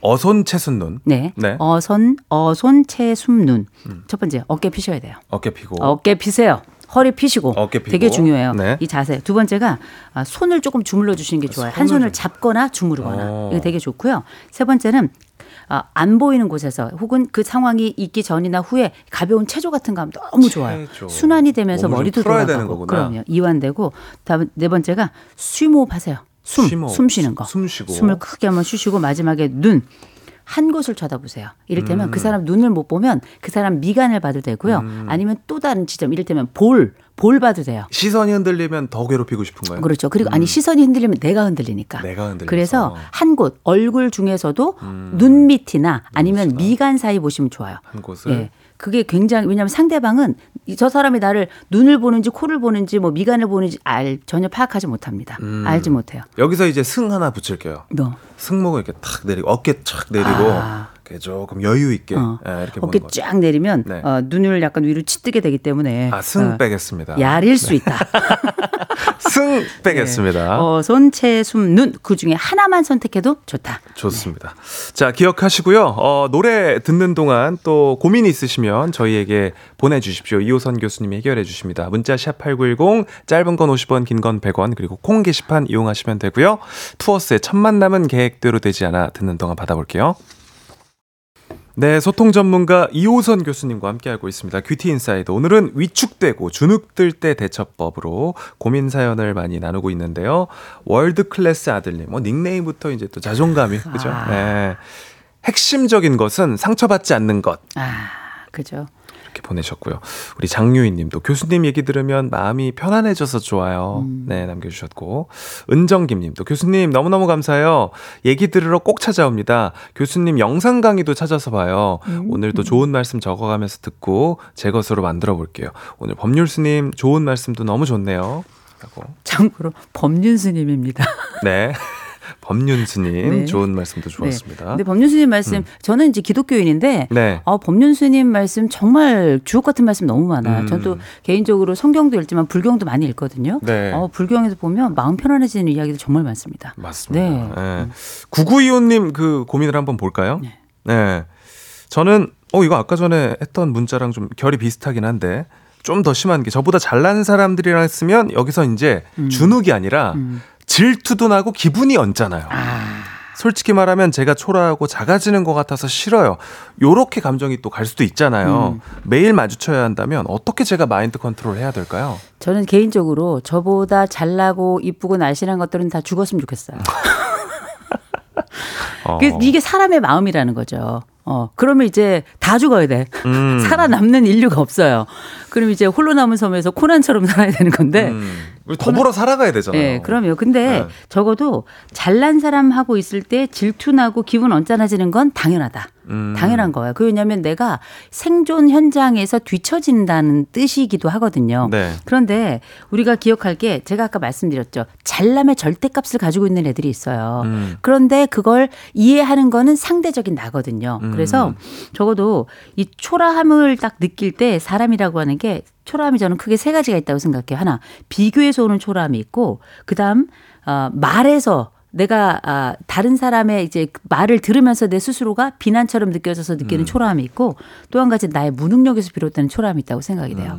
어손 채순 눈. 네. 네. 음. 어손 어손 채숨 눈. 첫 번째 어깨 피셔야 돼요. 어깨 피고. 어깨 피세요. 허리 피시고 어깨 피고. 되게 중요해요. 네. 이 자세. 두 번째가 아, 손을 조금 주물러 주시는 게 좋아요. 한 손을 잡거나 주무르거나 어. 이거 되게 좋고요. 세 번째는 아, 안 보이는 곳에서 혹은 그 상황이 있기 전이나 후에 가벼운 체조 같은 거 하면 너무 좋아요. 체조. 순환이 되면서 머리도 돌아가고 되는 거구나. 그럼요. 이완되고 다음 네 번째가 쉬호흡하세요. 숨, 심호흡. 숨 쉬는 거. 숨 쉬고. 숨을 크게 한번 쉬시고 마지막에 눈. 한 곳을 쳐다보세요. 이를테면 음. 그 사람 눈을 못 보면 그 사람 미간을 봐도 되고요. 음. 아니면 또 다른 지점, 이를테면 볼, 볼 봐도 돼요. 시선이 흔들리면 더 괴롭히고 싶은 거예요. 그렇죠. 그리고 아니 시선이 흔들리면 내가 흔들리니까. 음. 내가 흔들려서. 그래서 한 곳 얼굴 중에서도 음. 눈 밑이나 아니면 미간 사이 보시면 좋아요. 한 곳을 예. 그게 굉장히 왜냐하면 상대방은 이- 저 사람이 나를 눈을 보는지 코를 보는지 뭐 미간을 보는지 알 전혀 파악하지 못합니다. 음. 알지 못해요. 여기서 이제 승 하나 붙일게요. 너 승모근 이렇게 탁 내리고 어깨 탁 내리고 아. 이렇게 조금 여유 있게 어. 예, 이렇게 어깨. 쫙 내리면 네. 어, 눈을 약간 위로 치뜨게 되기 때문에 아 승 어, 빼겠습니다. 야릴 수 있다. 승 빼겠습니다. 어, 손, 채, 숨, 눈 그 중에 하나만 선택해도 좋다. 좋습니다. 자 자, 기억하시고요. 어, 노래 듣는 동안 또 고민 있으시면 저희에게 보내주십시오. 이호선 교수님이 해결해 주십니다. 문자 샵 8910, 짧은 건 50원, 긴 건 100원, 그리고 콩 게시판 이용하시면 되고요. 투어스의 첫 만남은 계획대로 되지 않아 듣는 동안 받아볼게요. 네, 소통 전문가 이호선 교수님과 함께하고 있습니다. 뷰티 인사이드. 오늘은 위축되고 주눅들 때 대처법으로 고민 사연을 많이 나누고 있는데요. 월드 클래스 아들님, 뭐 닉네임부터 이제 또 자존감이 그죠? 아. 네. 핵심적인 것은 상처받지 않는 것. 아, 그죠. 이렇게 보내셨고요. 우리 장유희 님도 교수님 얘기 들으면 마음이 편안해져서 좋아요. 음. 네, 남겨주셨고. 은정김 님도 교수님 너무너무 감사해요. 얘기 들으러 꼭 찾아옵니다. 교수님 영상 강의도 찾아서 봐요. 음. 오늘도 좋은 말씀 적어가면서 듣고 제 것으로 만들어 볼게요. 오늘 법률스님 좋은 말씀도 너무 좋네요. 라고. 참고로 법륜스님입니다. 네. 법륜 스님 네. 좋은 말씀도 좋았습니다. 네. 근데 법륜 스님 말씀, 저는 이제 기독교인인데, 네. 아, 법륜 스님 말씀 정말 주옥 같은 말씀 너무 많아요. 음. 저도 개인적으로 성경도 읽지만 불경도 많이 읽거든요. 네. 어, 불경에서 보면 마음 편안해지는 이야기도 정말 많습니다. 맞습니다. 네. 네. 9925님 그 고민을 한번 볼까요? 네. 저는, 어, 이거 아까 전에 했던 문자랑 좀 결이 비슷하긴 한데, 좀 더 심한 게 저보다 잘난 사람들이랑 했으면 여기서 이제 음. 주눅이 아니라 질투도 나고 기분이 얹잖아요. 솔직히 말하면 제가 초라하고 작아지는 것 같아서 싫어요. 요렇게 감정이 또 갈 수도 있잖아요. 매일 마주쳐야 한다면 어떻게 제가 마인드 컨트롤 해야 될까요? 저는 개인적으로 저보다 잘나고 이쁘고 날씬한 것들은 다 죽었으면 좋겠어요. 어. 그 이게 사람의 마음이라는 거죠. 어, 그러면 이제 다 죽어야 돼. 음. 살아남는 인류가 없어요. 그럼 이제 홀로 남은 섬에서 코난처럼 살아야 되는 건데. 음. 더불어 살아가야 되잖아요. 네, 그럼요. 근데 네. 적어도 잘난 사람하고 있을 때 질투나고 기분 언짢아지는 건 당연하다. 음. 당연한 거예요. 그 왜냐하면 내가 생존 현장에서 뒤처진다는 뜻이기도 하거든요. 네. 그런데 우리가 기억할 게 제가 아까 말씀드렸죠. 잘남의 절대값을 가지고 있는 애들이 있어요. 음. 그런데 그걸 이해하는 거는 상대적인 나거든요. 음. 그래서 적어도 이 초라함을 딱 느낄 때 사람이라고 하는 게 초라함이 저는 크게 세 가지가 있다고 생각해요. 하나, 비교에서 오는 초라함이 있고, 그 다음, 어, 말에서 내가 아, 다른 사람의 이제 그 말을 들으면서 내 스스로가 비난처럼 느껴져서 느끼는 초라함이 있고, 또 한 가지 나의 무능력에서 비롯되는 초라함이 있다고 생각이 돼요.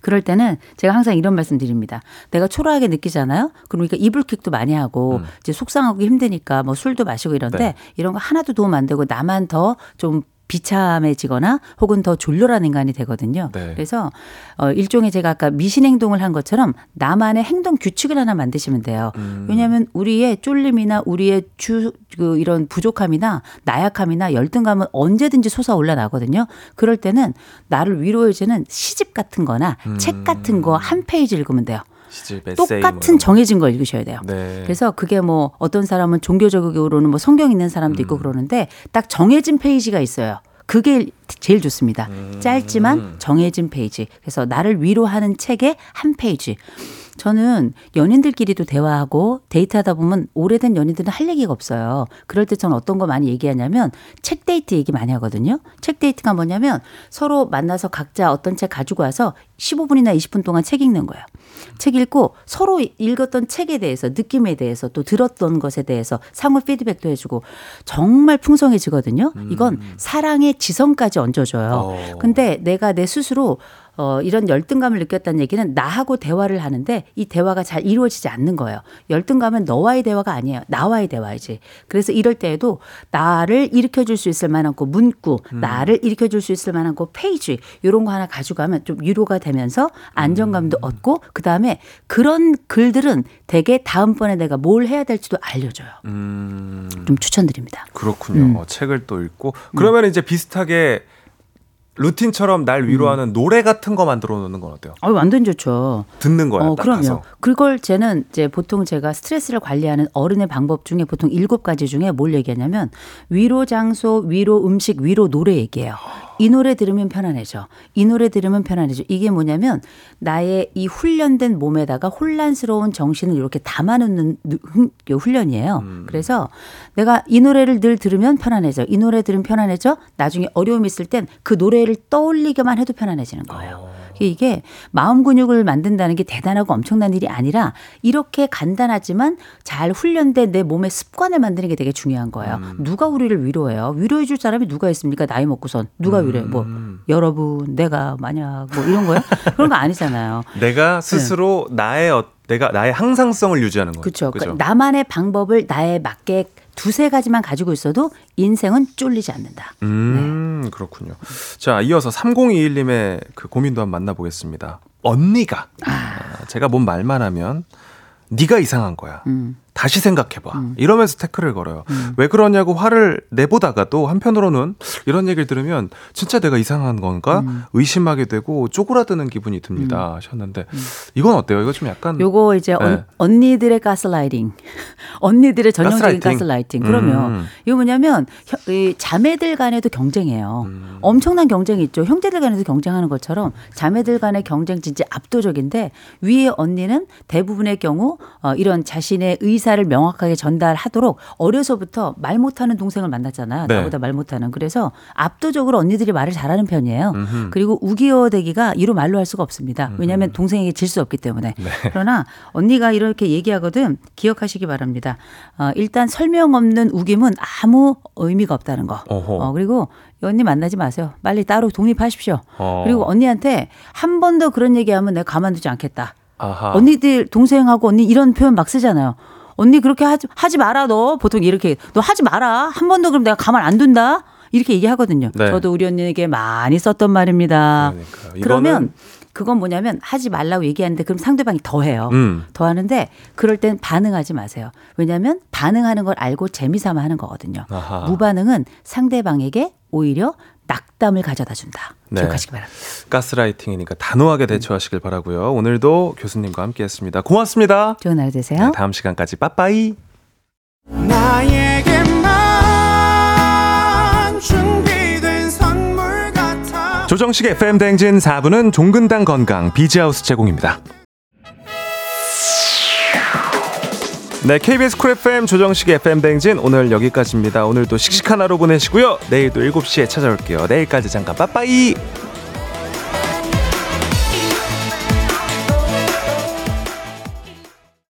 그럴 때는 제가 항상 이런 말씀 드립니다. 내가 초라하게 느끼잖아요? 그러니까 이불킥도 많이 하고 이제 속상하고 힘드니까 뭐 술도 마시고 이런데 네. 이런 거 하나도 도움 안 되고 나만 더 좀 비참해지거나 혹은 더 졸렬한 인간이 되거든요. 네. 그래서 어 일종의 제가 아까 미신 행동을 한 것처럼 나만의 행동 규칙을 하나 만드시면 돼요. 음. 왜냐하면 우리의 쫄림이나 우리의 주, 그 이런 부족함이나 나약함이나 열등감은 언제든지 솟아 올라 나거든요. 그럴 때는 나를 위로해주는 시집 같은 거나 책 같은 거 한 페이지 읽으면 돼요. 똑같은. 정해진 거 읽으셔야 돼요. 네. 그래서 그게 뭐 어떤 사람은 종교적으로는 뭐 성경 있는 사람도 음. 있고 그러는데 딱 정해진 페이지가 있어요. 그게 제일 좋습니다. 음. 짧지만 정해진 페이지. 그래서 나를 위로하는 책의 한 페이지. 저는 연인들끼리도 대화하고 데이트하다 보면 오래된 연인들은 할 얘기가 없어요. 그럴 때 저는 어떤 거 많이 얘기하냐면 책 데이트 얘기 많이 하거든요. 책 데이트가 뭐냐면 서로 만나서 각자 어떤 책 가지고 와서 15분이나 20분 동안 책 읽는 거예요. 책 읽고 서로 읽었던 책에 대해서 느낌에 대해서 또 들었던 것에 대해서 상호 피드백도 해주고 정말 풍성해지거든요. 이건 사랑의 지성까지 얹어줘요. 어. 근데 내가 내 스스로 어, 이런 열등감을 느꼈다는 얘기는 나하고 대화를 하는데 이 대화가 잘 이루어지지 않는 거예요. 열등감은 너와의 대화가 아니에요. 나와의 대화이지. 그래서 이럴 때에도 나를 일으켜 줄 수 있을 만한 그 문구, 나를 일으켜 줄 수 있을 만한 그 페이지, 이런 거 하나 가져가면 좀 위로가 되면서 안정감도 얻고, 그 다음에 그런 글들은 되게 다음번에 내가 뭘 해야 될지도 알려줘요. 음. 좀 추천드립니다. 그렇군요. 음. 어, 책을 또 읽고 그러면 이제 비슷하게 루틴처럼 날 위로하는 노래 같은 거 만들어 놓는 건 어때요? 어, 완전 좋죠. 듣는 거야. 어, 딱 그럼요. 가서. 그걸 쟤는 이제 보통 제가 스트레스를 관리하는 어른의 방법 중에 보통 일곱 가지 중에 뭘 얘기하냐면 위로 장소, 위로 음식, 위로 노래 얘기해요. 이 노래 들으면 편안해져. 이 노래 들으면 편안해져. 이게 뭐냐면 나의 이 훈련된 몸에다가 혼란스러운 정신을 이렇게 담아놓는 훈- 훈련이에요. 음. 그래서 내가 이 노래를 늘 들으면 편안해져. 이 노래 들으면 편안해져. 나중에 어려움이 있을 땐 그 노래를 떠올리기만 해도 편안해지는 거예요. 이게 마음 근육을 만든다는 게 대단하고 엄청난 일이 아니라 이렇게 간단하지만 잘 훈련된 내 몸의 습관을 만드는 게 되게 중요한 거예요. 누가 우리를 위로해요? 위로해 줄 사람이 누가 있습니까? 나이 먹고선 누가 위로해? 뭐 여러분, 내가 만약 뭐 이런 거요? 그런 거 아니잖아요. 내가 스스로 나의 어, 내가 나의 항상성을 유지하는 거죠. 그렇죠. 그러니까 나만의 방법을 나에 맞게 두세 가지만 가지고 있어도 인생은 쫄리지 않는다. 음, 그렇군요. 자, 이어서 3021님의 그 고민도 한번 만나보겠습니다. 언니가 아, 제가 뭔 말만 하면 네가 이상한 거야. 음. 다시 생각해봐. 이러면서 태클을 걸어요. 왜 그러냐고 화를 내보다가도 한편으로는 이런 얘기를 들으면 진짜 내가 이상한 건가 음. 의심하게 되고 쪼그라드는 기분이 듭니다. 하셨는데 이건 어때요? 이거 좀 약간 요거 이제 네. 언, 언니들의 가스라이팅. 언니들의 전형적인 가스라이팅? 가스라이팅. 그러면 음. 이거 뭐냐면 이 자매들 간에도 경쟁해요. 음. 엄청난 경쟁이 있죠. 형제들 간에도 경쟁하는 것처럼 자매들 간의 경쟁 진짜 압도적인데 위에 언니는 대부분의 경우 어, 이런 자신의 의사 를 명확하게 전달하도록 어려서부터 말 못하는 동생을 만났잖아. 네. 나보다 말 못하는. 그래서 압도적으로 언니들이 말을 잘하는 편이에요. 음흠. 그리고 우기어대기가 이루 말로 할 수가 없습니다. 왜냐하면 동생에게 질 수 없기 때문에. 네. 그러나 언니가 이렇게 얘기하거든 기억하시기 바랍니다. 어, 일단 설명 없는 우김은 아무 의미가 없다는 거. 어허. 어, 그리고 이 언니 만나지 마세요. 빨리 따로 독립하십시오. 어. 그리고 언니한테 한 번 더 그런 얘기하면 내가 가만두지 않겠다. 아하. 언니들 동생하고 언니 이런 표현 막 쓰잖아요. 언니 그렇게 하지, 하지 마라 너 보통 이렇게 너 하지 마라 한번더 그럼 내가 가만 안 둔다 이렇게 얘기하거든요. 네. 저도 우리 언니에게 많이 썼던 말입니다. 그러니까요. 그러면 그건 뭐냐면 하지 말라고 얘기하는데 그럼 상대방이 더 해요. 음. 더 하는데 그럴 땐 반응하지 마세요. 왜냐하면 반응하는 걸 알고 재미삼아 하는 거거든요. 아하. 무반응은 상대방에게 오히려 낙담을 가져다 준다. 네. 기억하시기 바랍니다. 가스라이팅이니까 단호하게 대처하시길 바라고요. 오늘도 교수님과 함께했습니다. 고맙습니다. 좋은 하루 되세요. 네, 다음 시간까지 빠빠이. 나에게만 준비된 선물 같아 조정식 FM 대행진 4부는 종근당 건강 비지하우스 제공입니다. 네, KBS 쿨 FM 조정식 FM 대행진 오늘 여기까지입니다. 오늘도 씩씩한 하루 보내시고요. 내일도 7시에 찾아올게요. 내일까지 잠깐 빠빠이.